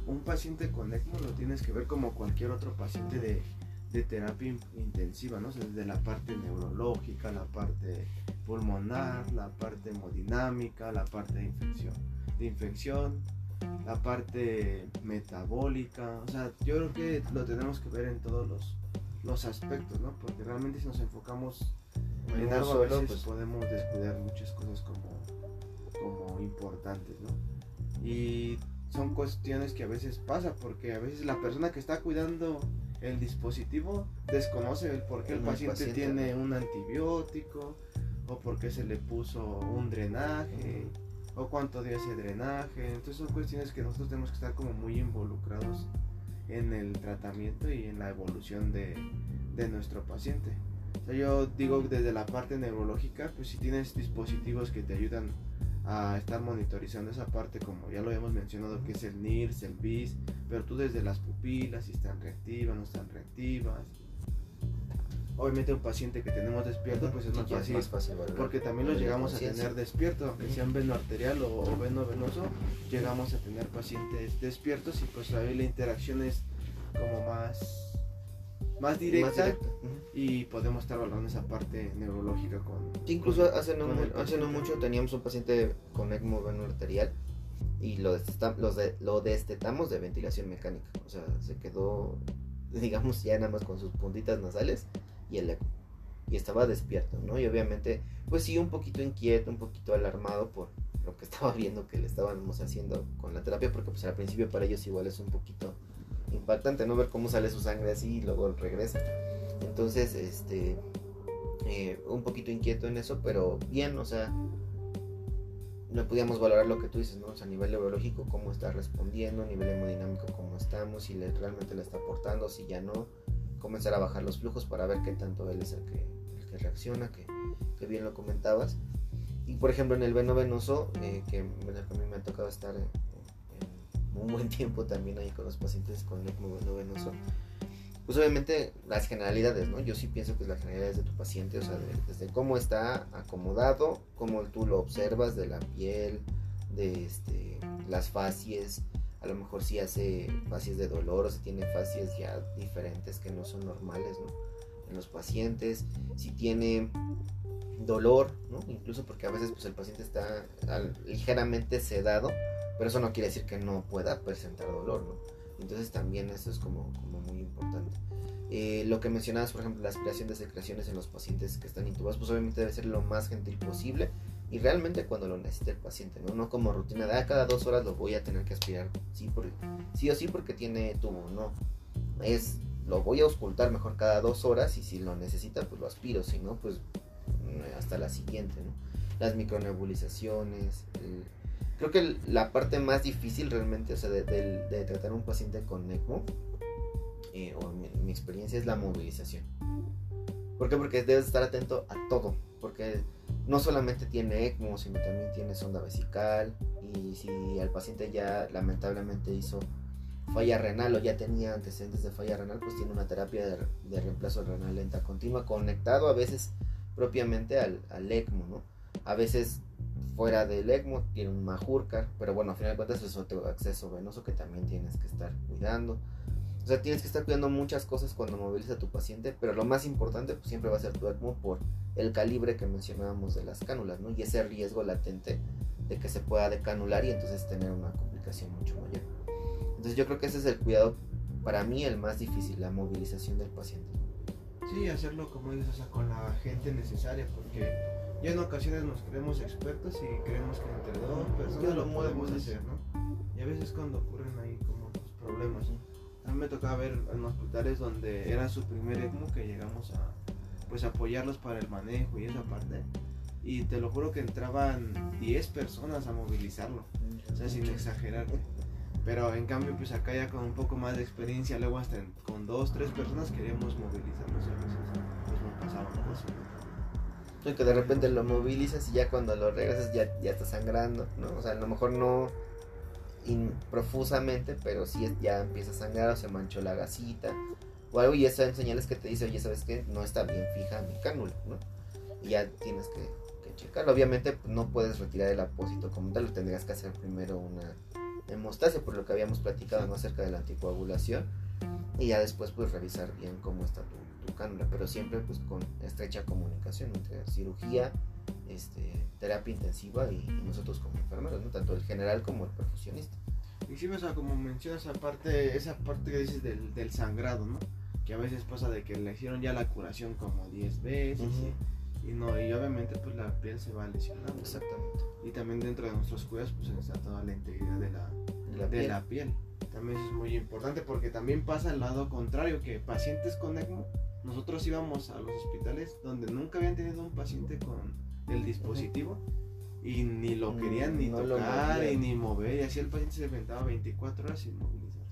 un paciente con ECMO lo tienes que ver como cualquier otro paciente de, terapia in- intensiva, ¿no? Desde la parte neurológica, la parte pulmonar, la parte hemodinámica, la parte de infección, de infección, la parte metabólica, o sea, yo creo que lo tenemos que ver en todos los, los aspectos, ¿no? Porque realmente si nos enfocamos en algo a veces pues, podemos descuidar muchas cosas como, como importantes, ¿no? Y son cuestiones que a veces pasa porque a veces la persona que está cuidando el dispositivo desconoce el por qué el El paciente, paciente, tiene un antibiótico o por qué se le puso un drenaje o cuánto dio ese drenaje. Entonces son cuestiones que nosotros tenemos que estar como muy involucrados en el tratamiento y en la evolución de, de nuestro paciente. O sea, yo digo desde la parte neurológica, pues si tienes dispositivos que te ayudan a estar monitorizando esa parte, como ya lo habíamos mencionado, que es el NIRS, el BIS, pero tú desde las pupilas, si están reactivas, no están reactivas. Obviamente un paciente que tenemos despierto, pues es sí, más ya fácil, más fácil valorar porque también los llegamos a tener despiertos, aunque sean veno arterial o, o veno venoso, llegamos a tener pacientes despiertos y pues ahí la interacción es como más, más directa Más directa, ujú. y podemos estar valorando esa parte neurológica con... Sí, incluso con- hace no, con hace no mucho teníamos un paciente con ECMO veno arterial y lo, desteta- los de- lo destetamos de ventilación mecánica. O sea, se quedó, digamos, ya nada más con sus puntitas nasales y el ECMO. Y estaba despierto, ¿no? Y obviamente, pues sí, un poquito inquieto, un poquito alarmado por lo que estaba viendo que le estábamos haciendo con la terapia, porque pues al principio para ellos igual es un poquito impactante, ¿no? Ver cómo sale su sangre así y luego regresa. Entonces, este, eh, un poquito inquieto en eso, pero bien, o sea, no podíamos valorar lo que tú dices, ¿no? O sea, a nivel neurológico, cómo está respondiendo, a nivel hemodinámico, cómo estamos, si le, realmente le está aportando, si ya no, comenzar a bajar los flujos para ver qué tanto él es el que, el reacciona, que, bien lo comentabas. Y por ejemplo, en el veno venoso, eh, que bueno, a mí me ha tocado estar en, un buen tiempo también ahí con los pacientes con ECMO veno venoso, pues obviamente las generalidades, ¿no? Yo sí pienso que las generalidades de tu paciente, o sea, de- desde cómo está acomodado, cómo tú lo observas de la piel, de este, las facies, a lo mejor sí hace facies de dolor o si tiene facies ya diferentes que no son normales, ¿no? En los pacientes, si tiene dolor, ¿no? Incluso porque a veces pues el paciente está ligeramente sedado, pero eso no quiere decir que no pueda presentar dolor, ¿no? Entonces también eso es como, como muy importante. Eh, lo que mencionabas, por ejemplo, la aspiración de secreciones en los pacientes que están intubados, pues obviamente debe ser lo más gentil posible y realmente cuando lo necesite el paciente, ¿no? No como rutina de ah, cada dos horas lo voy a tener que aspirar, sí, por, sí o sí porque tiene tubo, no. Es, lo voy a auscultar mejor cada dos horas y si lo necesita, pues lo aspiro, si no, pues mm, hasta la siguiente, ¿no? Las micronebulizaciones, el- creo que el- la parte más difícil realmente, o sea, de, de- de tratar a un paciente con ECMO, eh, o mi, mi experiencia es la movilización. ¿Por qué? Porque debes estar atento a todo, porque no solamente tiene ECMO, sino también tiene sonda vesical, y si el paciente ya lamentablemente hizo falla renal o ya tenía antecedentes de falla renal, pues tiene una terapia de, reemplazo renal lenta continua conectado a veces propiamente al, al ECMO, ¿no? A veces fuera del ECMO tiene un Majurcar, pero bueno, a final de cuentas es otro acceso venoso que también tienes que estar cuidando. O sea, tienes que estar cuidando muchas cosas cuando movilizas a tu paciente, pero lo más importante pues, siempre va a ser tu ECMO por el calibre que mencionábamos de las cánulas, ¿no? Y ese riesgo latente de que se pueda decanular y entonces tener una complicación mucho mayor. Entonces yo creo que ese es el cuidado para mí el más difícil, la movilización del paciente. Sí, hacerlo como dices, o sea, con la gente necesaria, porque ya en ocasiones nos creemos expertos y creemos que entre dos personas lo podemos hacer, ¿no? Y a veces cuando ocurren ahí como los problemas. A mí me tocaba ver en hospitales donde era su primer ECMO que llegamos a pues apoyarlos para el manejo y esa parte. Y te lo juro que entraban 10 personas a movilizarlo, o sea, sin exagerarte. Pero en cambio, pues acá ya con un poco más de experiencia, luego hasta con dos, tres personas queríamos movilizarnos y a veces pues no pasaba cosas. Y que de repente lo movilizas y ya cuando lo regresas ya, ya está sangrando, ¿no? O sea, a lo mejor no profusamente, pero sí ya empieza a sangrar o se manchó la gasita o algo y eso son señales que te dice, oye, ¿sabes qué? No está bien fija mi cánula. Y ya tienes que, que checarlo. Obviamente pues, no puedes retirar el apósito como tal, tendrías que hacer primero una hemostasia, por lo que habíamos platicado ¿no? acerca de la anticoagulación, y ya después pues revisar bien cómo está tu, tu cánula, pero siempre pues con estrecha comunicación entre cirugía, este, terapia intensiva y, nosotros como enfermeros, ¿no? tanto el general como el profesionista. Y sí, o sea, como mencionas aparte, esa parte que dices del, del sangrado, ¿no? Que a veces pasa de que le hicieron ya la curación como 10 veces y, y, no, y obviamente pues la piel se va lesionando. Exactamente. Y también dentro de nuestros cuidados pues está toda la integridad de la, De la de piel. la piel. También eso es muy importante porque también pasa el lado contrario, que pacientes con ECMO, nosotros íbamos a los hospitales donde nunca habían tenido un paciente con el dispositivo y ni lo querían ni No tocar y ni mover y así el paciente se inventaba 24 horas sin movilizarse.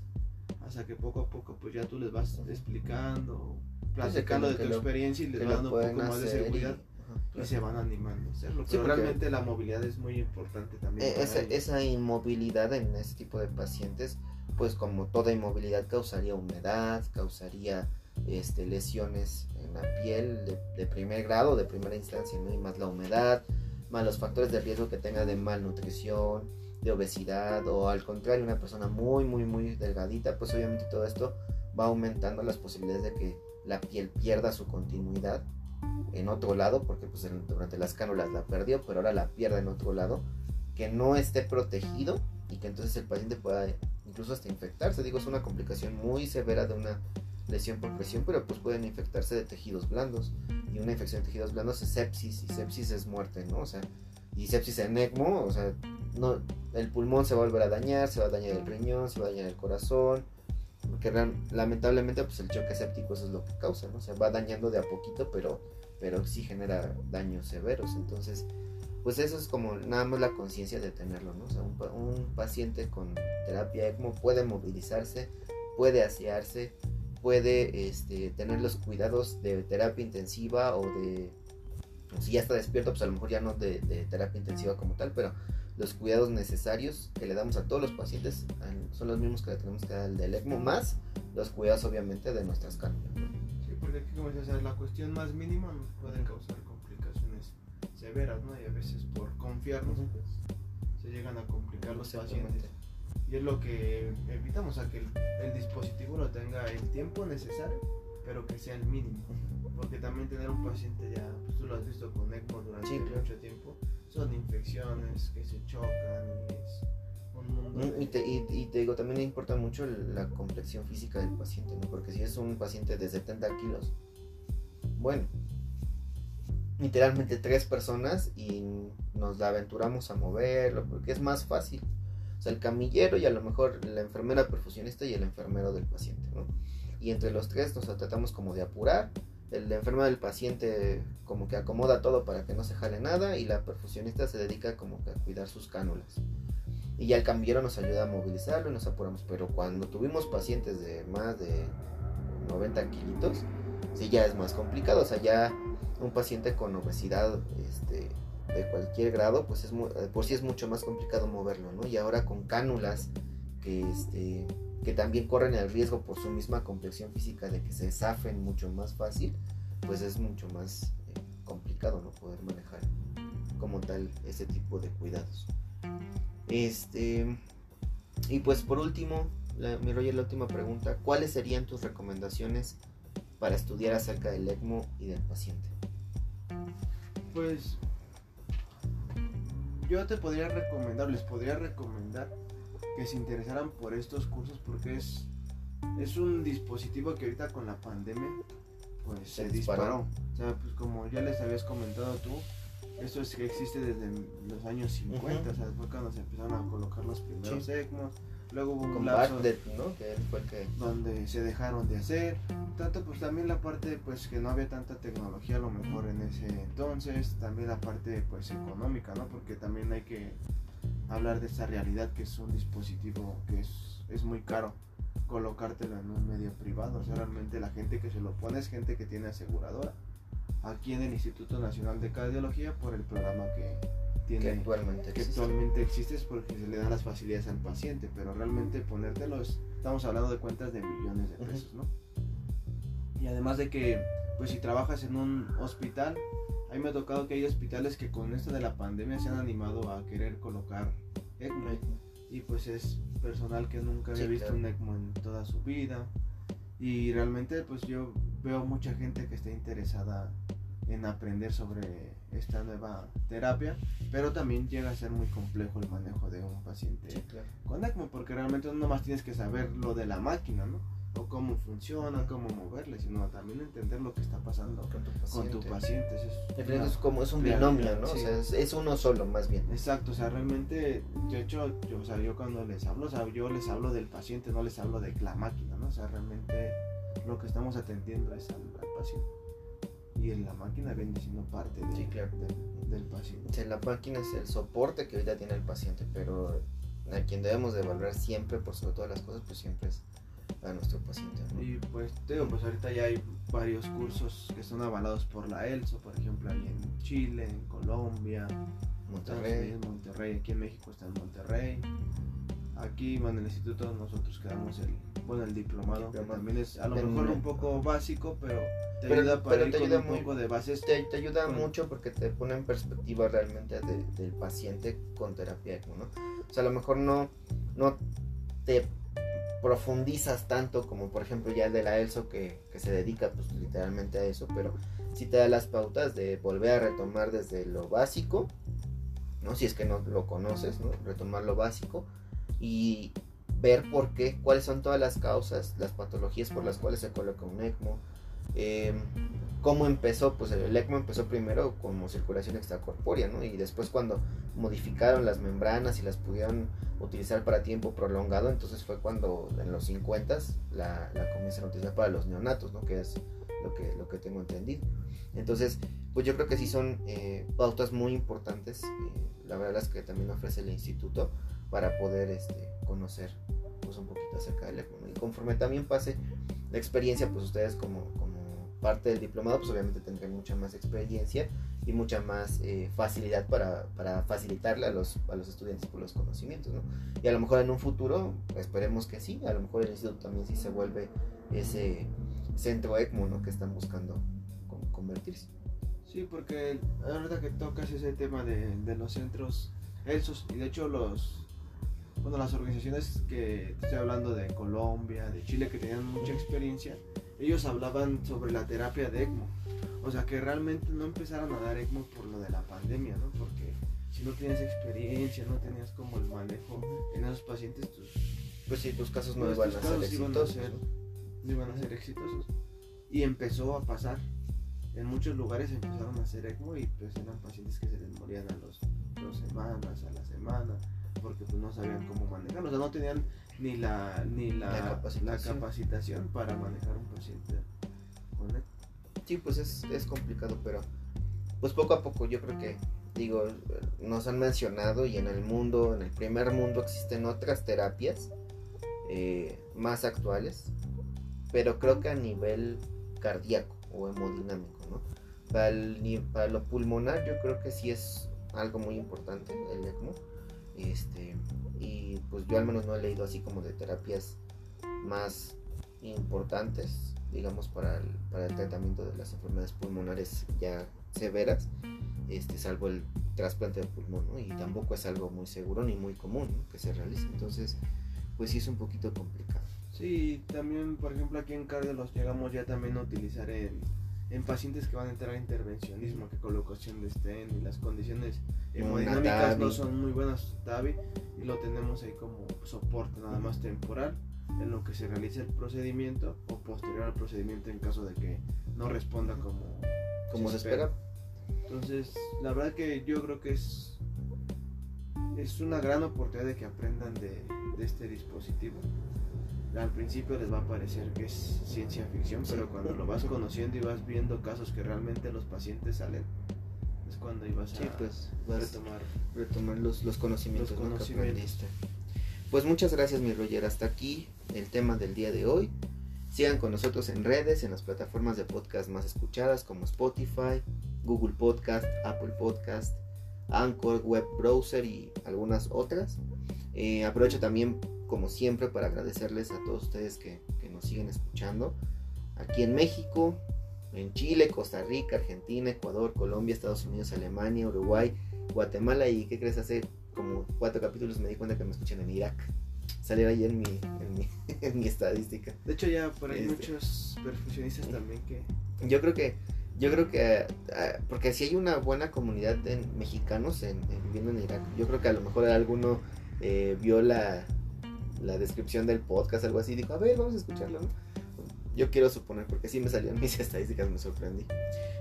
Hasta que poco a poco pues ya tú les vas explicando, platicando de tu lo- experiencia y les vas dando un poco más de y- seguridad y, claro. se van animando a hacerlo. Sí, Pero porque- realmente la movilidad es muy importante también. Eh, para esa, esa inmovilidad en ese tipo de pacientes, pues como toda inmovilidad causaría humedad, causaría este, lesiones en la piel de, primer grado, de primera instancia, y más la humedad, más los factores de riesgo que tenga de malnutrición, de obesidad, o al contrario, una persona muy, muy, muy delgadita, pues obviamente todo esto va aumentando las posibilidades de que la piel pierda su continuidad en otro lado, porque pues durante las cánulas la perdió, pero ahora la pierde en otro lado, que no esté protegido y que entonces el paciente pueda incluso hasta infectarse. Digo, es una complicación muy severa de una lesión por presión, pero pues pueden infectarse de tejidos blandos. Y una infección de tejidos blandos es sepsis, y sepsis es muerte, ¿no? O sea, y sepsis en ECMO, o sea, no, el pulmón se va a volver a dañar, se va a dañar el riñón, se va a dañar el corazón, porque lamentablemente pues el choque séptico eso es lo que causa, ¿no? O va dañando de a poquito, pero, pero sí genera daños severos, entonces pues eso es como nada más la conciencia de tenerlo, ¿no? O sea, un, un paciente con terapia ECMO puede movilizarse, puede asearse, puede este, tener los cuidados de terapia intensiva o de, si ya está despierto, pues a lo mejor ya no de, de terapia intensiva como tal, pero los cuidados necesarios que le damos a todos los pacientes son los mismos que le tenemos que dar al del ECMO, más los cuidados obviamente de nuestras cánulas. Sí, porque aquí como sea, la cuestión más mínima nos puede causar complicaciones severas, ¿no? Y a veces por confiarnos, pues, se llegan a complicar los pacientes. Y es lo que evitamos, sea, que el, el dispositivo lo tenga el tiempo necesario, pero que sea el mínimo. Porque también tener un paciente ya, pues tú lo has visto con ECMO durante Sí, claro. mucho tiempo, son infecciones que se chocan y es un mundo. Mm, de- Y te, y- y te digo, también importa mucho la complexión física del paciente, ¿no? Porque si es un paciente de 70 kilos, bueno, literalmente tres personas y nos la aventuramos a moverlo, porque es más fácil. O sea, el camillero y a lo mejor la enfermera perfusionista y el enfermero del paciente, ¿no? Y entre los tres nos tratamos como de apurar. El la enfermera del paciente como que acomoda todo para que no se jale nada y la perfusionista se dedica como que a cuidar sus cánulas y ya el camillero nos ayuda a movilizarlo y nos apuramos. Pero cuando tuvimos pacientes de más de 90 kilitos, sí ya es más complicado. O sea, ya un paciente con obesidad este, de cualquier grado, pues es eh, por sí es mucho más complicado moverlo, ¿no? Y ahora con cánulas que, este, que también corren el riesgo por su misma complexión física de que se zafen mucho más fácil, pues es mucho más eh, complicado, ¿no? Poder manejar como tal ese tipo de cuidados. Este, y pues por último, la, mi la última pregunta, ¿cuáles serían tus recomendaciones para estudiar acerca del ECMO y del paciente? Pues yo te podría recomendar, les podría recomendar que se interesaran por estos cursos porque es, es un dispositivo que ahorita con la pandemia pues se, disparó. O sea, pues como ya les habías comentado tú, esto es que existe desde los años 50, o sea, fue cuando se empezaron a colocar los primeros ECMOs. Luego hubo un lapso ¿no? que fue que... donde se dejaron de hacer. Tanto pues también la parte pues que no había tanta tecnología a lo mejor en ese entonces, también la parte pues económica, ¿no? Porque también hay que hablar de esa realidad que es un dispositivo que es, es muy caro colocártelo en un medio privado. O sea, realmente la gente que se lo pone es gente que tiene aseguradora. Aquí en el Instituto Nacional de Cardiología por el programa que tiene que actualmente, que actualmente existe es porque se le dan las facilidades al paciente, pero realmente ponértelos, estamos hablando de cuentas de millones de pesos, ¿no? Y además de que, pues si trabajas en un hospital, a mí me ha tocado que hay hospitales que con esto de la pandemia se han animado a querer colocar ECMO. Y pues es personal que nunca había visto un ECMO en toda su vida. Y realmente pues yo veo mucha gente que está interesada en aprender sobre esta nueva terapia, pero también llega a ser muy complejo el manejo de un paciente con ECMO, porque realmente no más tienes que saber lo de la máquina, ¿no? o cómo funciona, cómo moverle, sino también entender lo que está pasando con tu paciente. es, como es un binomio, ¿no? O sea, es, uno solo, más bien. Exacto, o sea, realmente, de hecho, yo, o sea, yo cuando les hablo, o sea, yo les hablo del paciente, no les hablo de la máquina, ¿no? O sea, realmente lo que estamos atendiendo es al, paciente. Y en la máquina viene siendo parte de, del paciente. la máquina es el soporte que ahorita tiene el paciente, pero a quien debemos de evaluar siempre, por sobre todas las cosas, pues siempre es a nuestro paciente. Y pues te digo, pues ahorita ya hay varios cursos que son avalados por la ELSO, por ejemplo, ahí en Chile, en Colombia, Monterrey. En Monterrey, aquí en México está en Monterrey. Aquí, bueno, en el instituto nosotros quedamos el, bueno, el diplomado, también es a lo mejor un poco básico, pero te ayuda para ir con un poco de bases. Te, te ayuda mucho porque te pone en perspectiva realmente del paciente con terapia ¿no? O sea, a lo mejor no, no te profundizas tanto como por ejemplo ya el de la ELSO que, se dedica pues literalmente a eso, pero si te da las pautas de volver a retomar desde lo básico, ¿no? Si es que no lo conoces, ¿no? Retomar lo básico y ver por qué, cuáles son todas las causas, las patologías por las cuales se coloca un ECMO. Em, ¿Cómo empezó? Pues el ECMO empezó primero como circulación extracorpórea, ¿no? Y después cuando modificaron las membranas y las pudieron utilizar para tiempo prolongado, entonces fue cuando en los 50 la, la comienzan a utilizar para los neonatos, ¿no? Que es lo que, lo que tengo entendido. Entonces, pues yo creo que sí son eh, pautas muy importantes. Eh, la verdad es que también ofrece el instituto para poder este, conocer pues, un poquito acerca del ECMO. Y conforme también pase la experiencia, pues ustedes como, como parte del diplomado, pues obviamente tendrán mucha más experiencia y mucha más eh, facilidad para, para, facilitarle a los, a los estudiantes por los conocimientos, ¿no? Y a lo mejor en un futuro, esperemos que sí, a lo mejor el instituto también sí se vuelve ese centro ECMO. Que están buscando convertirse. Sí, porque ahorita que tocas ese tema de, de los centros ELSOS, y de hecho los, bueno, las organizaciones que estoy hablando de Colombia, de Chile, que tenían mucha experiencia, ellos hablaban sobre la terapia de ECMO. O sea, que realmente no empezaron a dar ECMO por lo de la pandemia, ¿no? Porque si no tienes experiencia, no tenías como el manejo en esos pacientes, tus, pues sí, tus casos no pues iban a ser exitosos. no iban a ser exitosos. Y empezó a pasar. En muchos lugares empezaron a hacer ECMO y pues eran pacientes que se les morían a los dos semanas, a la semana, porque pues no sabían cómo manejarlo. O sea, no tenían ni la, ni la, capacitación. para manejar un paciente con él. Sí, pues es, es complicado, pero pues poco a poco yo creo que, digo, nos han mencionado y en el mundo, en el primer mundo existen otras terapias eh, más actuales, pero creo que a nivel cardíaco o hemodinámico, ¿no? Para, el, para lo pulmonar yo creo que sí es algo muy importante el ECMO. Este, y pues yo al menos no he leído así como de terapias más importantes, digamos, para el, para el tratamiento de las enfermedades pulmonares ya severas, este, salvo el trasplante de pulmón. Y tampoco es algo muy seguro ni muy común que se realice. Entonces, pues sí es un poquito complicado. Sí, también, por ejemplo, aquí en cardio los llegamos ya también a utilizar en, en pacientes que van a entrar a intervencionismo, que colocación de stent y las condiciones hemodinámicas no son muy buenas, TAVI, y lo tenemos ahí como soporte nada más temporal en lo que se realiza el procedimiento o posterior al procedimiento en caso de que no responda como, como se, espera. Entonces, la verdad que yo creo que es, es una gran oportunidad de que aprendan de, de este dispositivo. Al principio les va a parecer que es ciencia ficción, pero cuando lo vas conociendo y vas viendo casos que realmente los pacientes salen, es cuando ibas a pues, retomar, retomar los, los conocimientos, Los conocimientos. aprendiste. Pues muchas gracias, mi Roger. Hasta aquí el tema del día de hoy. Sigan con nosotros en redes, en las plataformas de podcast más escuchadas como Spotify, Google Podcast, Apple Podcast, Anchor, Web Browser y algunas otras. Eh, aprovecho también, como siempre, para agradecerles a todos ustedes que, que nos siguen escuchando. Aquí en México, en Chile, Costa Rica, Argentina, Ecuador, Colombia, Estados Unidos, Alemania, Uruguay, Guatemala y ¿qué crees? Hace como cuatro capítulos me di cuenta que me escuchan en Irak. Salió ahí en mi, en mi, en mi estadística. De hecho ya por ahí Este. muchos perfusionistas también que Yo creo que, yo creo que, ah, porque si hay una buena comunidad de mexicanos en, en- viviendo en Irak, yo creo que a lo mejor alguno eh, vio la, la descripción del podcast, algo así, dijo, a ver, vamos a escucharlo, ¿no? Yo quiero suponer, porque sí me salieron mis estadísticas, me sorprendí.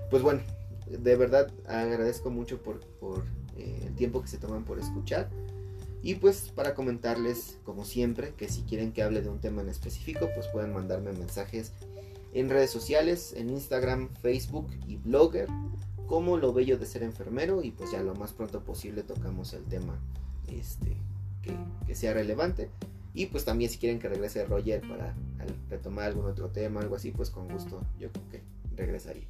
Pues bueno, de verdad agradezco mucho por, por eh, el tiempo que se toman por escuchar. Y pues para comentarles, como siempre, que si quieren que hable de un tema en específico, pues pueden mandarme mensajes en redes sociales, en Instagram, Facebook y Blogger, como lo bello de ser enfermero y pues ya lo más pronto posible tocamos el tema este, que sea relevante. Y pues también si quieren que regrese Roger para retomar algún otro tema, algo así, pues con gusto yo creo que regresaría.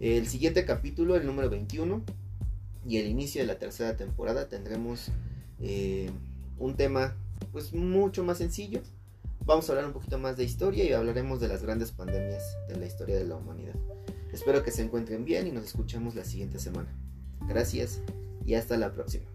El siguiente capítulo, el número 21, y el inicio de la tercera temporada tendremos eh, un tema pues mucho más sencillo. Vamos a hablar un poquito más de historia y hablaremos de las grandes pandemias de la historia de la humanidad. Espero que se encuentren bien y nos escuchamos la siguiente semana. Gracias y hasta la próxima.